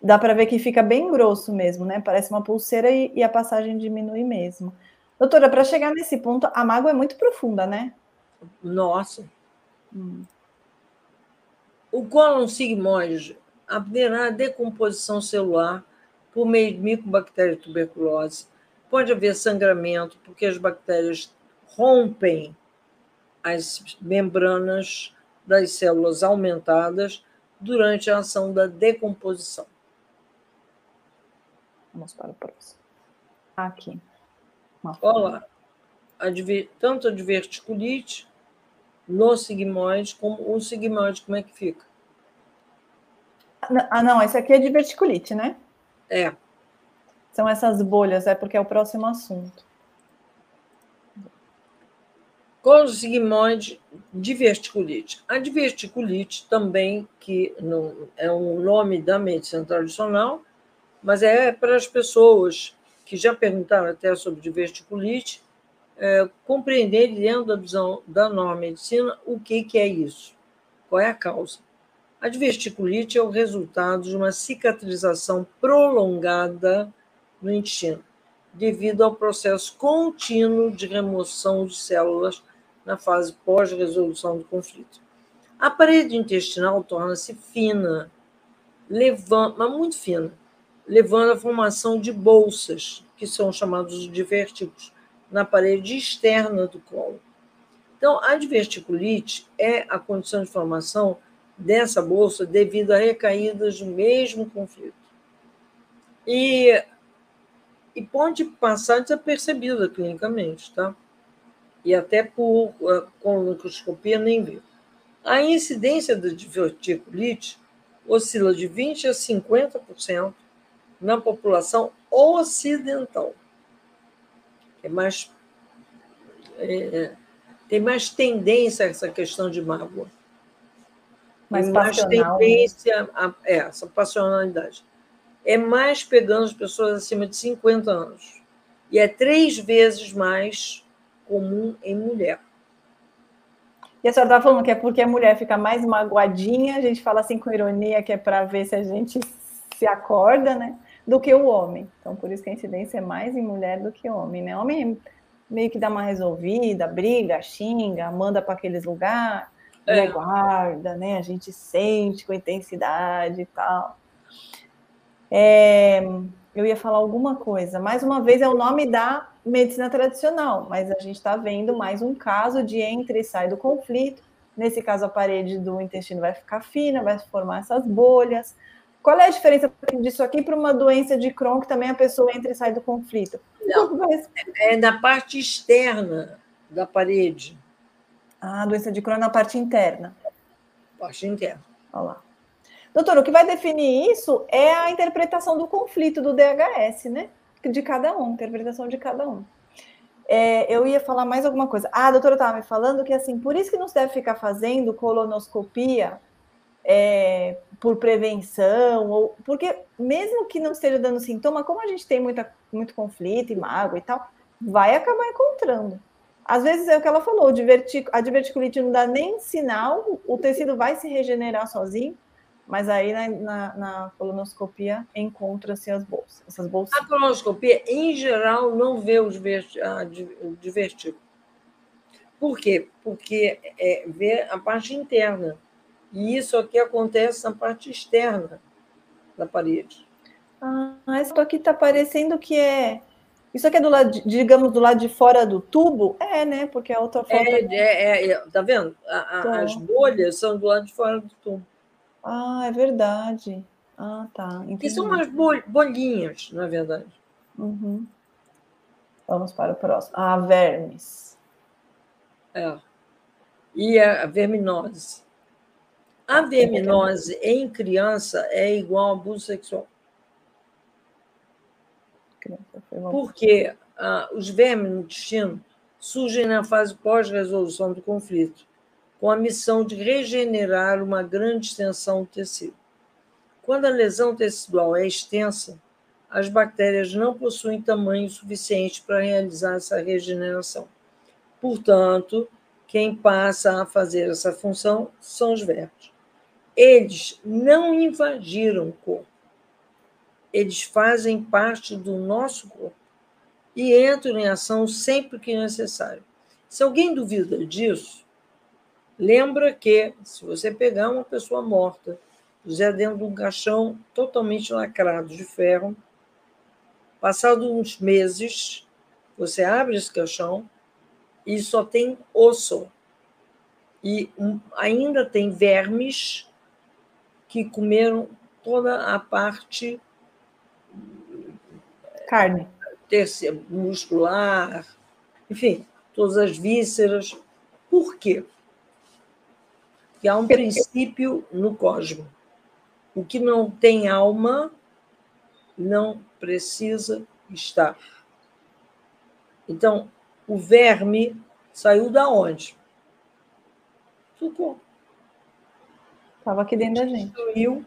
Dá para ver que fica bem grosso mesmo, né? Parece uma pulseira e, e a passagem diminui mesmo. Doutora, para chegar nesse ponto, a mágoa é muito profunda, né? Nossa. Hum. O cólon sigmoide haverá decomposição celular por meio de micobactéria tuberculose. Pode haver sangramento, porque as bactérias rompem as membranas das células aumentadas durante a ação da decomposição. Vamos para o próximo. Aqui. Olha lá. tanto a diverticulite no sigmoide, como o sigmoide, como é que fica? Ah, não, esse aqui é diverticulite, né? É. São essas bolhas, é porque é o próximo assunto. Sigmoide, diverticulite. A diverticulite também, que não é um nome da medicina tradicional, mas é para as pessoas que já perguntaram até sobre diverticulite, é, compreender dentro da visão da nova medicina o que, que é isso, qual é a causa. A diverticulite é o resultado de uma cicatrização prolongada no intestino, devido ao processo contínuo de remoção de células na fase pós-resolução do conflito. A parede intestinal torna-se fina, levando, mas muito fina, levando à formação de bolsas, que são chamados de divertículos, na parede externa do colo. Então, a diverticulite é a condição de formação dessa bolsa devido a recaídas do mesmo conflito. E, e pode passar desapercebida clinicamente, tá? E até por uh, com microscopia nem vê. A incidência da diverticulite oscila de 20% a 50% na população ocidental. É mais, é, tem mais tendência a essa questão de mágoa. Mais, mais né? tendência a é, essa passionalidade. É mais pegando as pessoas acima de 50 anos. E é três vezes mais comum em mulher. E a senhora estava falando que é porque a mulher fica mais magoadinha, a gente fala assim com ironia que é para ver se a gente se acorda, né? do que o homem. Então, por isso que a incidência é mais em mulher do que homem, né? Homem meio que dá uma resolvida, briga, xinga, manda para aqueles lugares, é. guarda, né? A gente sente com intensidade e tal. É, eu ia falar alguma coisa. Mais uma vez, é o nome da medicina tradicional, mas a gente está vendo mais um caso de entra e sai do conflito. Nesse caso, a parede do intestino vai ficar fina, vai formar essas bolhas. Qual é a diferença disso aqui para uma doença de Crohn que também a pessoa entra e sai do conflito? Não, é na parte externa da parede. Ah, a doença de Crohn é na parte interna. Parte interna. Olha lá. Doutor, o que vai definir isso é a interpretação do conflito do DHS, né? De cada um, interpretação de cada um. É, eu ia falar mais alguma coisa. Ah, a doutora estava me falando que, assim, por isso que não se deve ficar fazendo colonoscopia é, por prevenção, ou porque mesmo que não esteja dando sintoma, como a gente tem muita, muito conflito e mágoa e tal, vai acabar encontrando. Às vezes é o que ela falou, a diverticulite não dá nem sinal, o tecido vai se regenerar sozinho, mas aí na, na, na colonoscopia encontra-se as bolsas, essas bolsas. A colonoscopia, em geral, não vê os divertículos. Por quê? Porque é, vê a parte interna. E isso aqui acontece na parte externa da parede. Ah, isso aqui está parecendo que é. Isso aqui é do lado, digamos, do lado de fora do tubo? É, né? Porque a outra foto. É, é, é, tá vendo? A, a, então... As bolhas são do lado de fora do tubo. Ah, é verdade. Ah, tá. Entendi. E são umas bolinhas, na verdade. Uhum. Vamos para o próximo. Ah, vermes. É. E a verminose. A verminose em criança é igual a abuso sexual. Porque ah, os vermes no intestino surgem na fase pós-resolução do conflito com a missão de regenerar uma grande extensão do tecido. Quando a lesão tecidual é extensa, as bactérias não possuem tamanho suficiente para realizar essa regeneração. Portanto, quem passa a fazer essa função são os vermes. Eles não invadiram o corpo. Eles fazem parte do nosso corpo e entram em ação sempre que necessário. Se alguém duvida disso, Lembra que, se você pegar uma pessoa morta, puser dentro de um caixão totalmente lacrado de ferro, passado uns meses, você abre esse caixão e só tem osso. E ainda tem vermes que comeram toda a parte carne muscular, enfim, todas as vísceras. Por quê? Que há um princípio no cosmos. O que não tem alma não precisa estar. Então, o verme saiu da onde? Do corpo. Estava aqui dentro da gente. Destruiu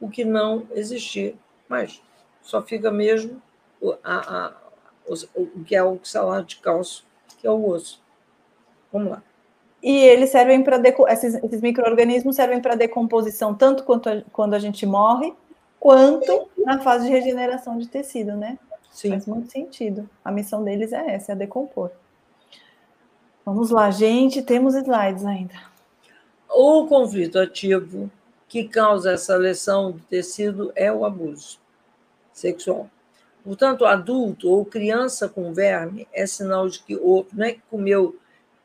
o que não existia. Mas só fica mesmo o, a, a, o, o que é o salário de calço, que é o osso. Vamos lá. E eles servem para esses, esses micro-organismos servem para decomposição tanto quanto a, quando a gente morre, quanto na fase de regeneração de tecido, né? Sim. Faz muito sentido. A missão deles é essa, é decompor. Vamos lá, gente, temos slides ainda. O conflito ativo que causa essa lesão do tecido é o abuso sexual. Portanto, adulto ou criança com verme é sinal de que outro não é que comeu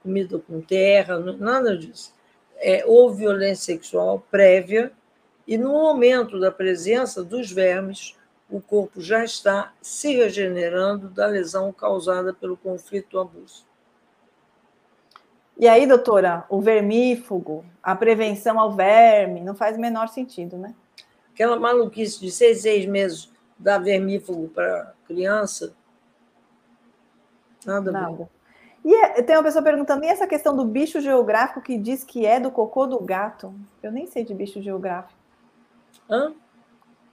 comida com terra, nada disso. É, houve violência sexual prévia e no momento da presença dos vermes, o corpo já está se regenerando da lesão causada pelo conflito abuso. E aí, doutora, o vermífugo, a prevenção ao verme, não faz o menor sentido, né? Aquela maluquice de seis, seis meses dar vermífugo para criança, nada, nada. E é, tem uma pessoa perguntando, e essa questão do bicho geográfico que diz que é do cocô do gato? Eu nem sei de bicho geográfico. Hã?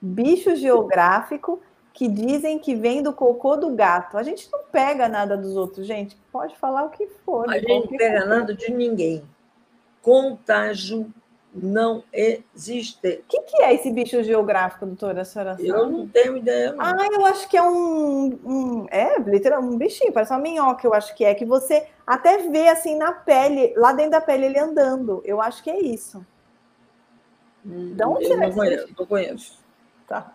Bicho geográfico que dizem que vem do cocô do gato. A gente não pega nada dos outros, gente. Pode falar o que for. A gente não pega nada de ninguém. Contágio não existe. O que, que, é esse bicho geográfico, doutora? Senhora? Eu não tenho ideia. Não. Ah, eu acho que é um, um. É, literalmente, um bichinho, parece uma minhoca, eu acho que é. Que você até vê assim na pele, lá dentro da pele ele andando. Eu acho que é isso. Hum, onde eu não conheço, não conheço. Tá.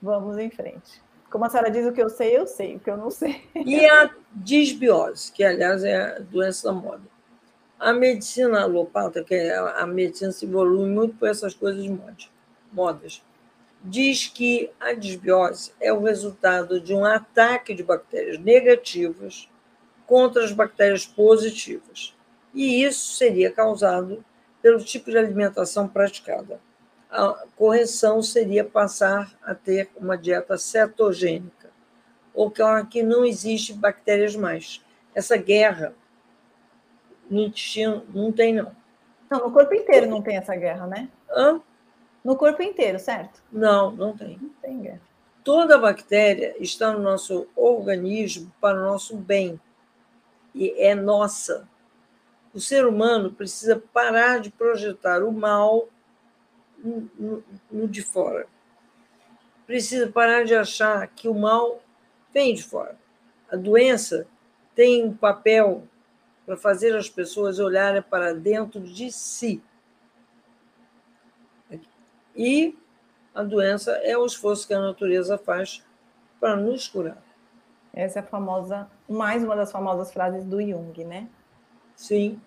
Vamos em frente. Como a senhora diz, o que eu sei, eu sei. O que eu não sei. E a disbiose, que aliás é a doença da moda. A medicina alopata, que é a medicina se evolui muito por essas coisas modas, diz que a desbiose é o resultado de um ataque de bactérias negativas contra as bactérias positivas. E isso seria causado pelo tipo de alimentação praticada. A correção seria passar a ter uma dieta cetogênica, ou que não existe bactérias mais. Essa guerra no intestino não tem, não. Não, no corpo inteiro não tem essa guerra, né? Hã? No corpo inteiro, certo? Não, não tem. Não tem guerra. Toda bactéria está no nosso organismo para o nosso bem e é nossa. O ser humano precisa parar de projetar o mal no, no, no de fora. Precisa parar de achar que o mal vem de fora. A doença tem um papel para fazer as pessoas olharem para dentro de si. E a doença é o esforço que a natureza faz para nos curar. Essa é a famosa, mais uma das famosas frases do Jung, né? Sim.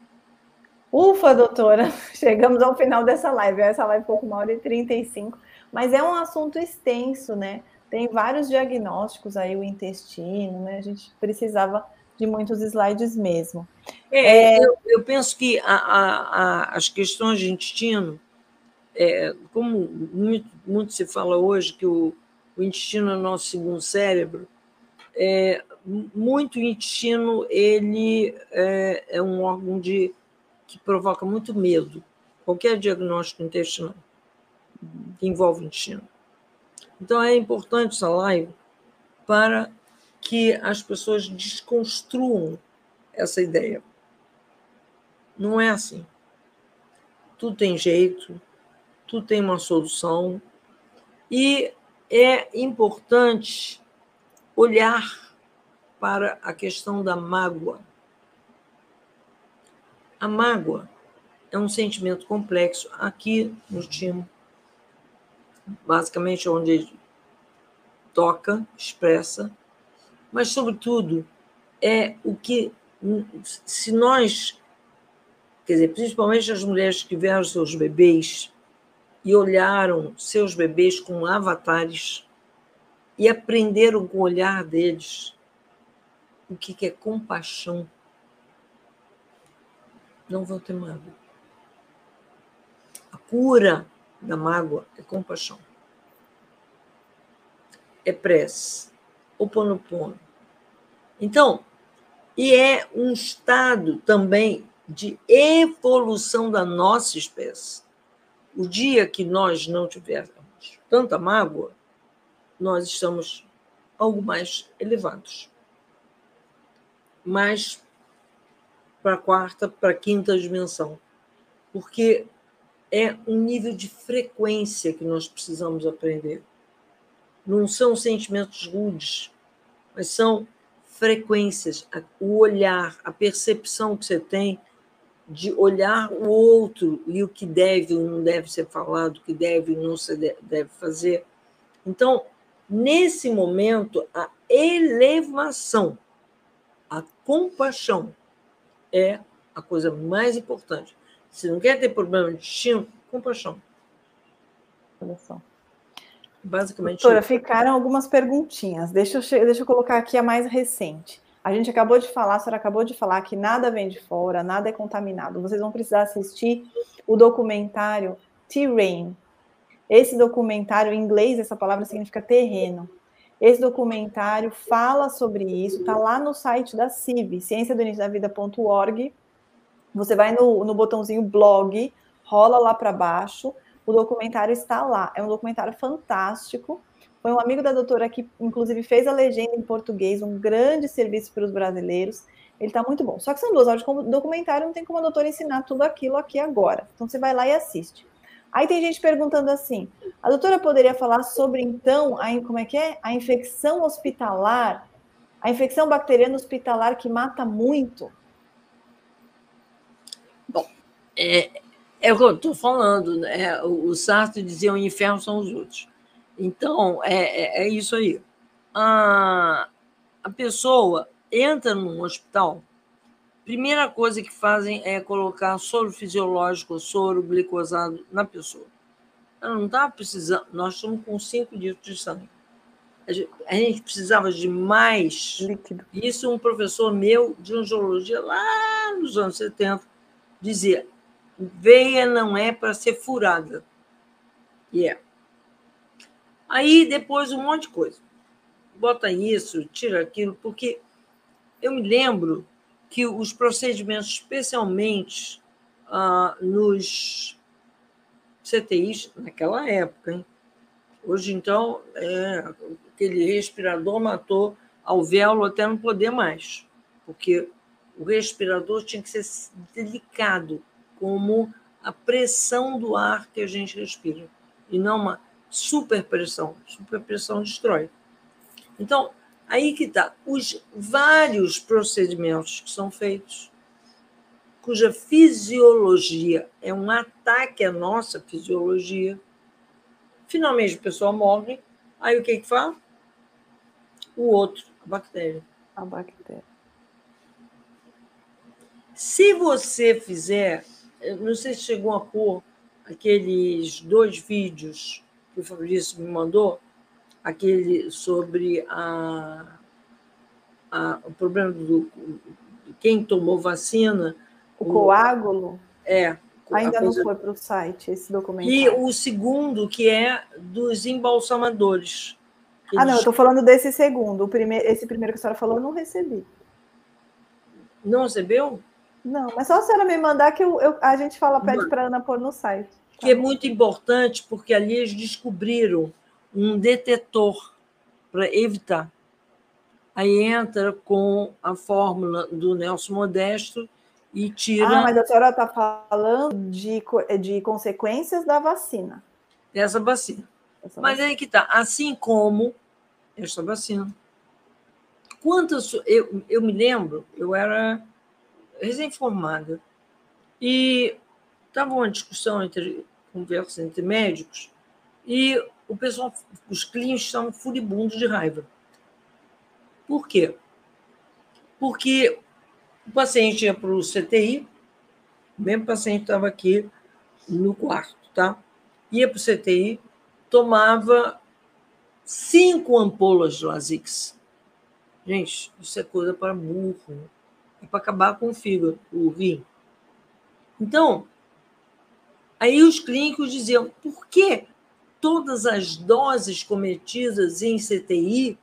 Ufa, doutora, *laughs* chegamos ao final dessa live. Essa live ficou com uma hora e 35, mas é um assunto extenso, né? Tem vários diagnósticos aí, o intestino, né? A gente precisava de muitos slides mesmo. É, é... Eu, eu, penso que a, a, a, as questões de intestino, é, como muito, muito, se fala hoje que o, o intestino é o nosso segundo cérebro, é, muito intestino ele é, é, um órgão de, que provoca muito medo. Qualquer diagnóstico intestinal que envolve o intestino. Então é importante essa live para que as pessoas desconstruam essa ideia. Não é assim. Tudo tem jeito, tudo tem uma solução. E é importante olhar para a questão da mágoa. A mágoa é um sentimento complexo aqui no timo, basicamente onde ele toca, expressa, mas, sobretudo, é o que, se nós, quer dizer, principalmente as mulheres que tiveram seus bebês e olharam seus bebês como avatares e aprenderam com o olhar deles o que é compaixão, não vão ter mágoa. A cura da mágoa é compaixão. É prece. O. Então, e é um estado também de evolução da nossa espécie. O dia que nós não tivermos tanta mágoa, nós estamos algo mais elevados. Mais para a quarta, para a quinta dimensão. Porque é um nível de frequência que nós precisamos aprender. Não são sentimentos rudes, mas são frequências, o olhar, a percepção que você tem de olhar o outro e o que deve ou não deve ser falado, o que deve ou não se deve fazer. Então, nesse momento, a elevação, a compaixão é a coisa mais importante. Se não quer ter problema de destino, compaixão. Olha só. Basicamente. Doutora, ficaram algumas perguntinhas. Deixa eu, deixa eu colocar aqui a mais recente. A gente acabou de falar, a senhora acabou de falar que nada vem de fora, nada é contaminado. Vocês vão precisar assistir o documentário Terrain. Esse documentário, em inglês, essa palavra significa terreno. Esse documentário fala sobre isso, está lá no site da CIV, cienciadoiníciodavida.org. Você vai no, no botãozinho blog, rola lá para baixo, o documentário está lá. É um documentário fantástico. Foi um amigo da doutora que, inclusive, fez a legenda em português, um grande serviço para os brasileiros. Ele está muito bom. Só que são duas horas de documentário, não tem como a doutora ensinar tudo aquilo aqui agora. Então você vai lá e assiste. Aí tem gente perguntando assim: a doutora poderia falar sobre então a, como é que é? A infecção hospitalar, a infecção bacteriana hospitalar que mata muito? Bom, é, é o que eu estou falando, né? O Sartre dizia o inferno são os outros. Então, é, é, é isso aí. A, a pessoa entra num hospital, primeira coisa que fazem é colocar soro fisiológico, soro glicosado na pessoa. Ela não está precisando, nós estamos com 5 litros de sangue. A gente, a gente precisava de mais líquido. Isso um professor meu de angiologia lá nos anos 70 dizia: veia não é para ser furada. E yeah. é. Aí depois um monte de coisa. Bota isso, tira aquilo, porque eu me lembro que os procedimentos, especialmente ah, nos CTIs, naquela época, hein? hoje então, é, aquele respirador matou alvéolo até não poder mais, porque o respirador tinha que ser delicado, como a pressão do ar que a gente respira, e não uma superpressão. Superpressão destrói. Então, Aí que está. Os vários procedimentos que são feitos, cuja fisiologia é um ataque à nossa fisiologia, finalmente o pessoal morre, aí o que que faz? O outro, a bactéria. A bactéria. Se você fizer, não sei se chegou a pôr aqueles dois vídeos que o Fabrício me mandou, aquele sobre a, a, o problema do quem tomou vacina. O, o coágulo? É. Ainda não foi para o site esse documento. E o segundo, que é dos embalsamadores. Ah, não, eu estou falando desse segundo. O primeiro, esse primeiro que a senhora falou, eu não recebi. Não recebeu? Não, mas só a senhora me mandar que eu, eu a gente fala, pede para a Ana pôr no site. Que é muito importante, porque ali eles descobriram um detetor para evitar. Aí entra com a fórmula do Nelson Modesto e tira. Ah, mas a senhora está falando de, de consequências da vacina. Dessa vacina. Essa mas vacina. aí que está. Assim como esta vacina. Quantas. Eu, eu me lembro, eu era recém-formada, e estava uma discussão entre conversa entre médicos, e o pessoal, os clientes estavam furibundos de raiva. Por quê? Porque o paciente ia para o CTI, o mesmo paciente estava aqui no quarto, tá? Ia para o CTI, tomava cinco ampolas de Lasix. Gente, isso é coisa para burro. É para acabar com o fígado, o rim. Então, aí os clínicos diziam, por que todas as doses cometidas em CTI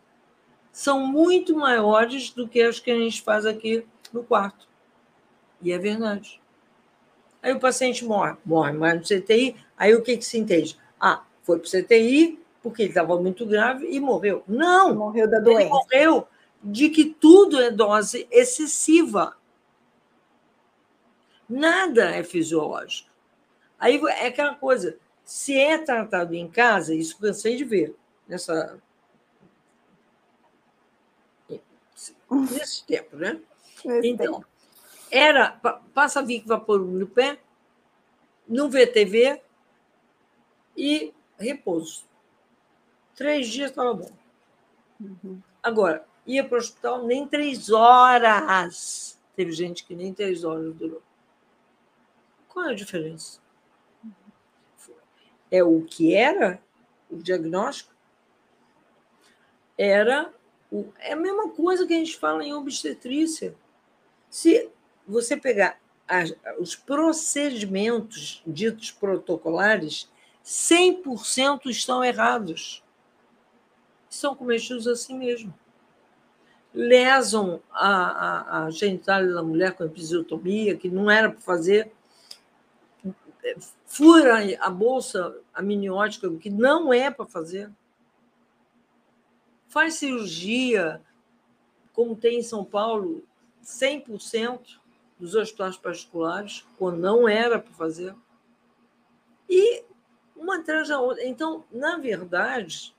são muito maiores do que as que a gente faz aqui no quarto. E é verdade. Aí o paciente morre, morre mais no CTI, aí o que, que se entende? Ah, foi para o CTI porque ele estava muito grave e morreu. Não! Morreu da doença. Ele morreu de que tudo é dose excessiva. Nada é fisiológico. Aí é aquela coisa, se é tratado em casa, isso cansei de ver nessa nesse tempo, né? Nesse então, tempo. era passa Vic vapor no pé, no VTV e repouso. Três dias estava bom. Uhum. Agora, ia para o hospital nem três horas. Teve gente que nem três horas durou. Qual é a diferença? é o que era o diagnóstico, era o, é a mesma coisa que a gente fala em obstetrícia. Se você pegar as, os procedimentos ditos protocolares, 100% estão errados. São cometidos assim mesmo. Lesam a, a, a genitália da mulher com episiotomia, que não era para fazer, fura a bolsa amniótica, que não é para fazer. Faz cirurgia, como tem em São Paulo, 100% dos hospitais particulares, quando não era para fazer. E uma atrás outra. Então, na verdade,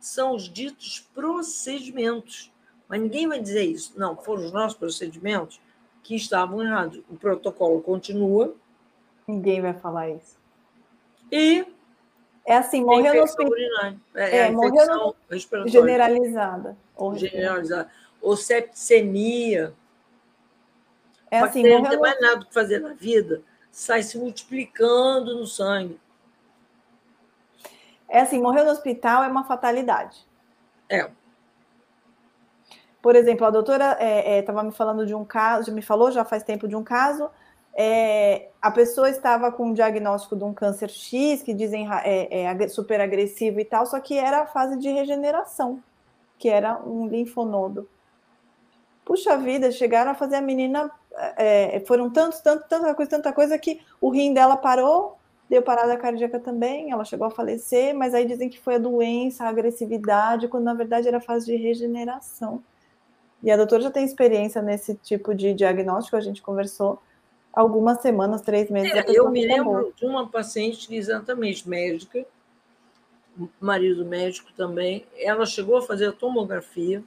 são os ditos procedimentos. Mas ninguém vai dizer isso. Não, foram os nossos procedimentos que estavam errados. O protocolo continua, Ninguém vai falar isso. E é assim, morreu no hospital. É, é, é morreu no... generalizada. Generalizada. Ou septicemia. É assim, morreu não tem mais nada que fazer na vida, sai se multiplicando no sangue. É assim, morreu no hospital é uma fatalidade. É. Por exemplo, a doutora estava é, é, me falando de um caso, me falou já faz tempo de um caso é, a pessoa estava com um diagnóstico de um câncer X, que dizem é, é, super agressivo e tal, só que era a fase de regeneração, que era um linfonodo. Puxa vida, chegaram a fazer a menina. É, foram tantos, tanto, tanta coisa, tanta coisa que o rim dela parou, deu parada cardíaca também, ela chegou a falecer, mas aí dizem que foi a doença, a agressividade, quando na verdade era a fase de regeneração. E a doutora já tem experiência nesse tipo de diagnóstico, a gente conversou algumas semanas, três meses. É, eu me lembro de uma paciente exatamente médica, marido médico também, ela chegou a fazer a tomografia,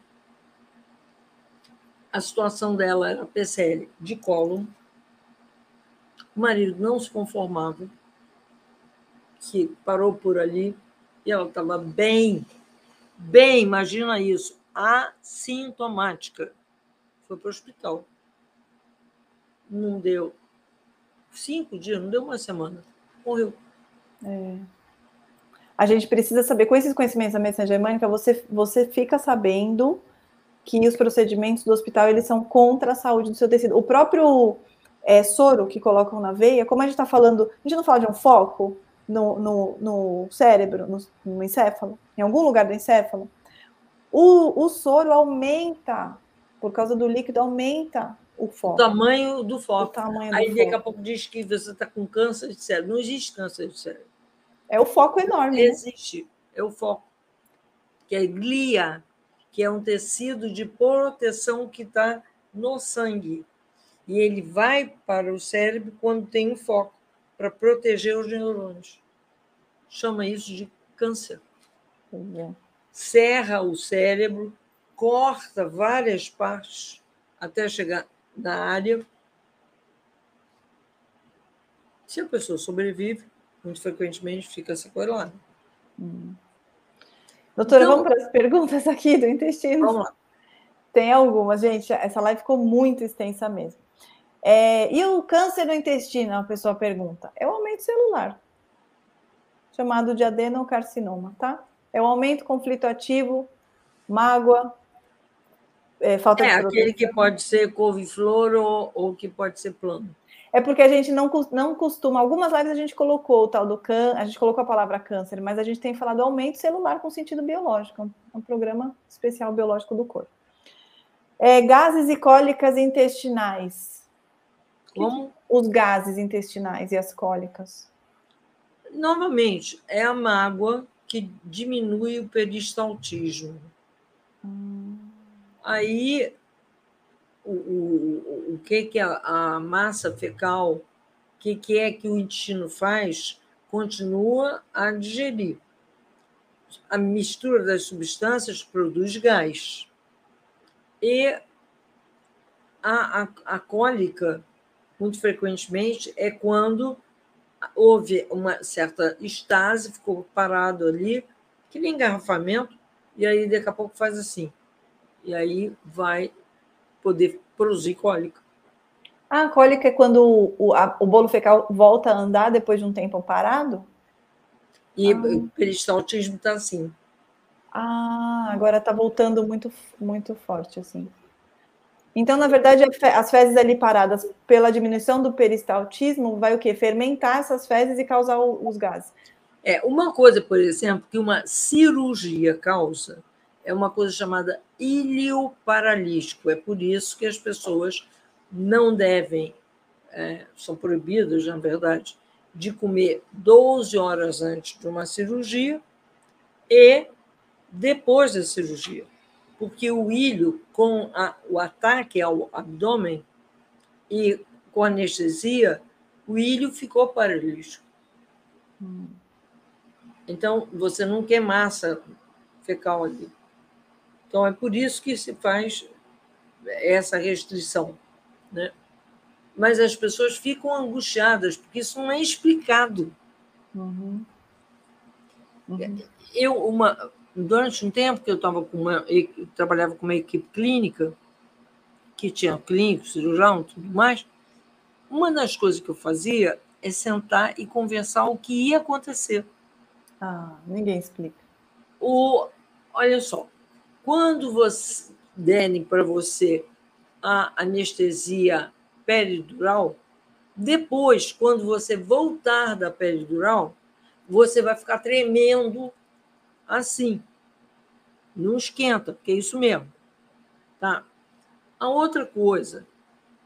a situação dela era PCL de colo, o marido não se conformava, que parou por ali, e ela estava bem, bem, imagina isso, assintomática. Foi para o hospital. Não deu cinco dias, não deu uma semana. Morreu. É. A gente precisa saber, com esses conhecimentos da medicina germânica, você, você fica sabendo que os procedimentos do hospital eles são contra a saúde do seu tecido. O próprio é, soro que colocam na veia, como a gente está falando, a gente não fala de um foco no, no, no cérebro, no, no, encéfalo, em algum lugar do encéfalo, o, o soro aumenta, por causa do líquido, aumenta o foco. O tamanho do foco. Tamanho Aí do daqui foco. a pouco diz que você está com câncer de cérebro. Não existe câncer de cérebro. É o foco enorme. Né? Existe. É o foco. Que é glia, que é um tecido de proteção que está no sangue. E ele vai para o cérebro quando tem um foco, para proteger os neurônios. Chama isso de câncer. Uhum. Serra o cérebro, corta várias partes até chegar da área. Se a pessoa sobrevive, muito frequentemente fica sequelada. Hum. Doutora, então, vamos para as perguntas aqui do intestino. Vamos lá. Tem algumas, gente. Essa live ficou muito extensa mesmo. É, e o câncer no intestino, a pessoa pergunta, é o aumento celular, chamado de adenocarcinoma, tá? É o aumento conflito ativo, mágoa, é, falta é, de aquele que pode ser couve-flor ou, ou que pode ser plano. É porque a gente não, não costuma. Algumas lives a gente colocou o tal do câncer, a gente colocou a palavra câncer, mas a gente tem falado aumento celular com sentido biológico, é um programa especial biológico do corpo. É, gases e cólicas intestinais. Como? Os gases intestinais e as cólicas. Novamente, é a mágoa que diminui o peristaltismo. Hum. Aí, o, o, o que, que a, a massa fecal, o que, que é que o intestino faz? Continua a digerir. A mistura das substâncias produz gás. E a, a, a cólica, muito frequentemente, é quando houve uma certa estase, ficou parado ali, que nem engarrafamento, e aí daqui a pouco faz assim e aí vai poder produzir cólica. Ah, a cólica é quando o, a, o bolo fecal volta a andar depois de um tempo parado? E ah. o peristaltismo está assim. Ah, agora está voltando muito, muito forte, assim. Então, na verdade, as fezes ali paradas pela diminuição do peristaltismo vai o quê? Fermentar essas fezes e causar os gases. É, uma coisa, por exemplo, que uma cirurgia causa é uma coisa chamada ilho paralítico. É por isso que as pessoas não devem, é, são proibidas, na verdade, de comer 12 horas antes de uma cirurgia e depois da cirurgia. Porque o ilho, com a, o ataque ao abdômen e com anestesia, o ilho ficou paralítico. Hum. Então, você não quer massa fecal ali. Então, é por isso que se faz essa restrição. Né? Mas as pessoas ficam angustiadas, porque isso não é explicado. Uhum. Uhum. Eu, uma, durante um tempo que eu estava com uma, eu trabalhava com uma equipe clínica, que tinha clínico, cirurgião, tudo mais, uma das coisas que eu fazia é sentar e conversar o que ia acontecer. Ah, ninguém explica. O, olha só, quando você derem para você a anestesia peridural, Depois, quando você voltar da peridural, você vai ficar tremendo assim. Não esquenta, porque é isso mesmo. Tá? A outra coisa,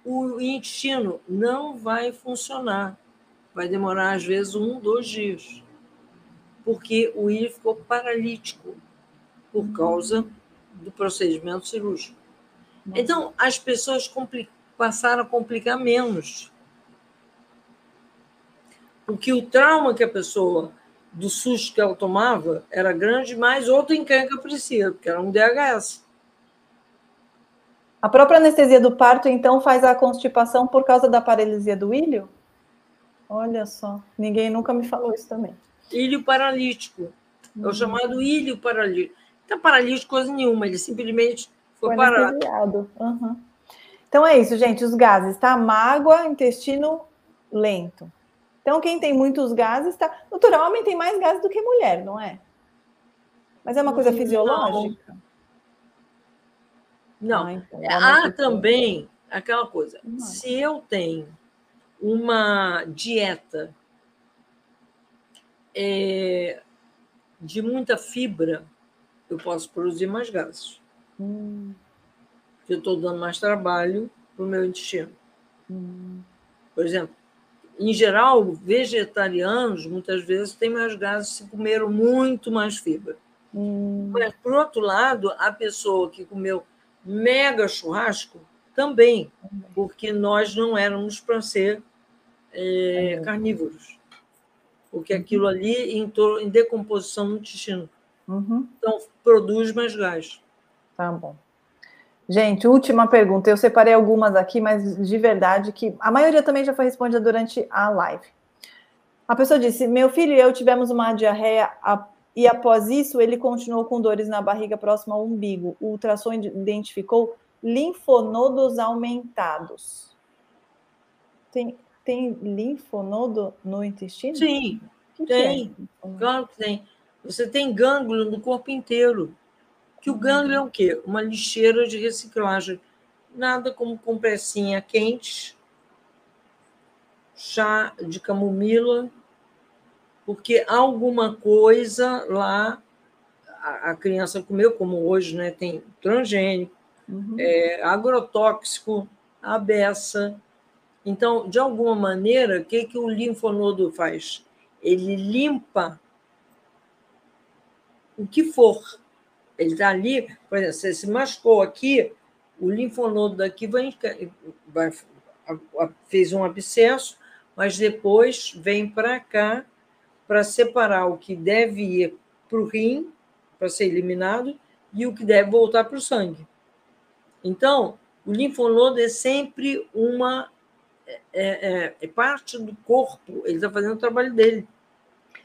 o intestino não vai funcionar. Vai demorar, às vezes, um, dois dias. Porque o ilho ficou paralítico por causa do procedimento cirúrgico. Então, as pessoas passaram a complicar menos. Porque o trauma que a pessoa, do susto que ela tomava, era grande, mais outra encrenca parecia, porque era um DHS. A própria anestesia do parto, então, faz a constipação por causa da paralisia do ilho? Olha só, ninguém nunca me falou isso também. Ilho paralítico. É o uhum. chamado ilho paralítico. Não está paralítico coisa nenhuma, ele simplesmente foi, foi parado. Uhum. Então é isso, gente. Os gases, tá? Mágoa, intestino lento. Então, quem tem muitos gases, tá. Doutora, homem tem mais gases do que mulher, não é? Mas é uma coisa fisiológica? Não. não. Ah, então, Há também aquela coisa. Não. Se eu tenho uma dieta é, de muita fibra, eu posso produzir mais gases. Hum. Eu estou dando mais trabalho para o meu intestino. Hum. Por exemplo, em geral, vegetarianos muitas vezes têm mais gases se comeram muito mais fibra. Hum. Mas, por outro lado, a pessoa que comeu mega churrasco também, porque nós não éramos para ser é, carnívoros. Porque uhum. aquilo ali entrou em decomposição no intestino. Uhum. Então, produz mais gás. Tá bom. Gente, última pergunta. Eu separei algumas aqui, mas de verdade que a maioria também já foi respondida durante a live. A pessoa disse: Meu filho e eu tivemos uma diarreia e após isso ele continuou com dores na barriga próxima ao umbigo. O ultrassom identificou linfonodos aumentados. Tem, tem linfonodo no intestino? Sim, que tem. Que é? Claro que tem. Você tem gânglio no corpo inteiro. Que o gânglio é o quê? Uma lixeira de reciclagem. Nada como compressinha quente, chá de camomila, porque alguma coisa lá a, criança comeu, como hoje né, tem transgênico, uhum. é, agrotóxico, a beça. Então, de alguma maneira, o que, que o linfonodo faz? Ele limpa o que for. Ele está ali, por exemplo, você se machucou aqui, o linfonodo daqui vai, vai, fez um abscesso, mas depois vem para cá para separar o que deve ir para o rim, para ser eliminado, e o que deve voltar para o sangue. Então, o linfonodo é sempre uma é, é, é parte do corpo, ele está fazendo o trabalho dele.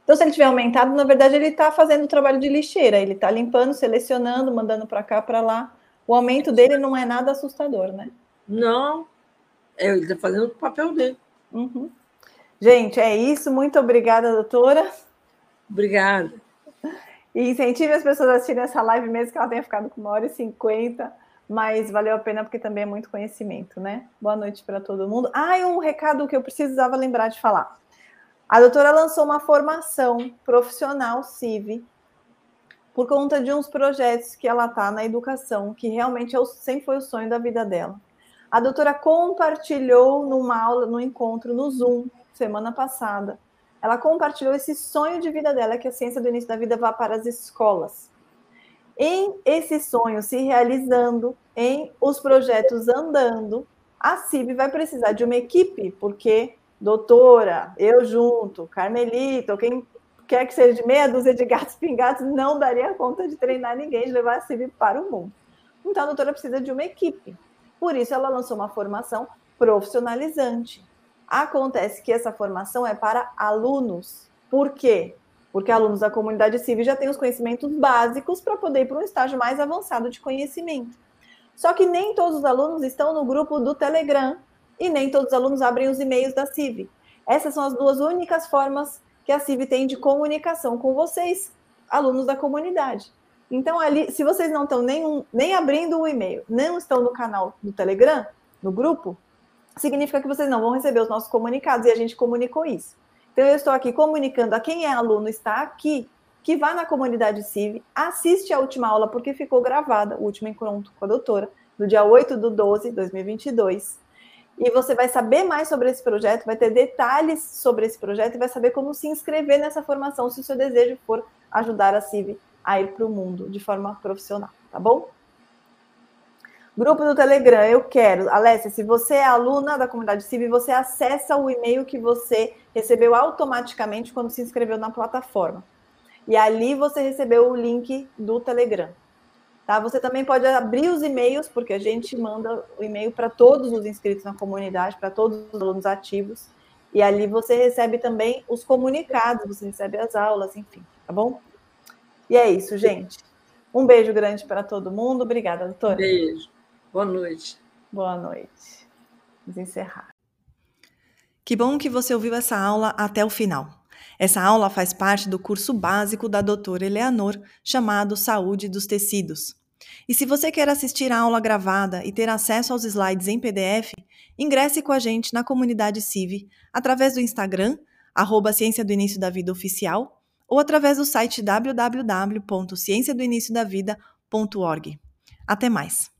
Então, se ele tiver aumentado, na verdade, ele está fazendo o trabalho de lixeira, ele está limpando, selecionando, mandando para cá, para lá. O aumento dele não é nada assustador, né? Não, é, ele está fazendo o papel dele. Uhum. Gente, é isso. Muito obrigada, doutora. Obrigada. E incentive as pessoas a assistirem essa live, mesmo que ela tenha ficado com uma hora e cinquenta, mas valeu a pena porque também é muito conhecimento, né? Boa noite para todo mundo. Ah, e um recado que eu precisava lembrar de falar. A doutora lançou uma formação profissional CIV por conta de uns projetos que ela está na educação, que realmente é o, sempre foi o sonho da vida dela. A doutora compartilhou numa aula, no encontro no Zoom, semana passada. Ela compartilhou esse sonho de vida dela, que a ciência do início da vida vá para as escolas. Em esse sonho se realizando, em os projetos andando, a CIV vai precisar de uma equipe, porque doutora, eu junto, Carmelito, quem quer que seja de meia dúzia de gatos pingados, não daria conta de treinar ninguém, de levar a CIV para o mundo. Então, a doutora precisa de uma equipe. Por isso, ela lançou uma formação profissionalizante. Acontece que essa formação é para alunos. Por quê? Porque alunos da comunidade civil já têm os conhecimentos básicos para poder ir para um estágio mais avançado de conhecimento. Só que nem todos os alunos estão no grupo do Telegram e nem todos os alunos abrem os e-mails da CIV. Essas são as duas únicas formas que a CIV tem de comunicação com vocês, alunos da comunidade. Então, ali, se vocês não estão nem, nem abrindo o e-mail, não estão no canal do Telegram, no grupo, significa que vocês não vão receber os nossos comunicados e a gente comunicou isso. Então, eu estou aqui comunicando a quem é aluno, está aqui, que vá na comunidade CIV, assiste a última aula, porque ficou gravada, o último encontro com a doutora, no dia 8 do 12 de 2022. E você vai saber mais sobre esse projeto, vai ter detalhes sobre esse projeto e vai saber como se inscrever nessa formação, se o seu desejo for ajudar a CIV a ir para o mundo de forma profissional, tá bom? Grupo do Telegram, eu quero. Alessia, se você é aluna da comunidade CIV, você acessa o e-mail que você recebeu automaticamente quando se inscreveu na plataforma. E ali você recebeu o link do Telegram. Tá? Você também pode abrir os e-mails, porque a gente manda o e-mail para todos os inscritos na comunidade, para todos os alunos ativos. E ali você recebe também os comunicados, você recebe as aulas, enfim, tá bom? E é isso, gente. Um beijo grande para todo mundo. Obrigada, doutora. Beijo. Boa noite. Boa noite. Vamos encerrar. Que bom que você ouviu essa aula até o final. Essa aula faz parte do curso básico da doutora Eleanor, chamado Saúde dos Tecidos. E se você quer assistir a aula gravada e ter acesso aos slides em PDF, ingresse com a gente na comunidade CIV através do Instagram, arroba Ciência do Início da Vida Oficial, ou através do site www.cienciadoiniciodavida.org. Até mais!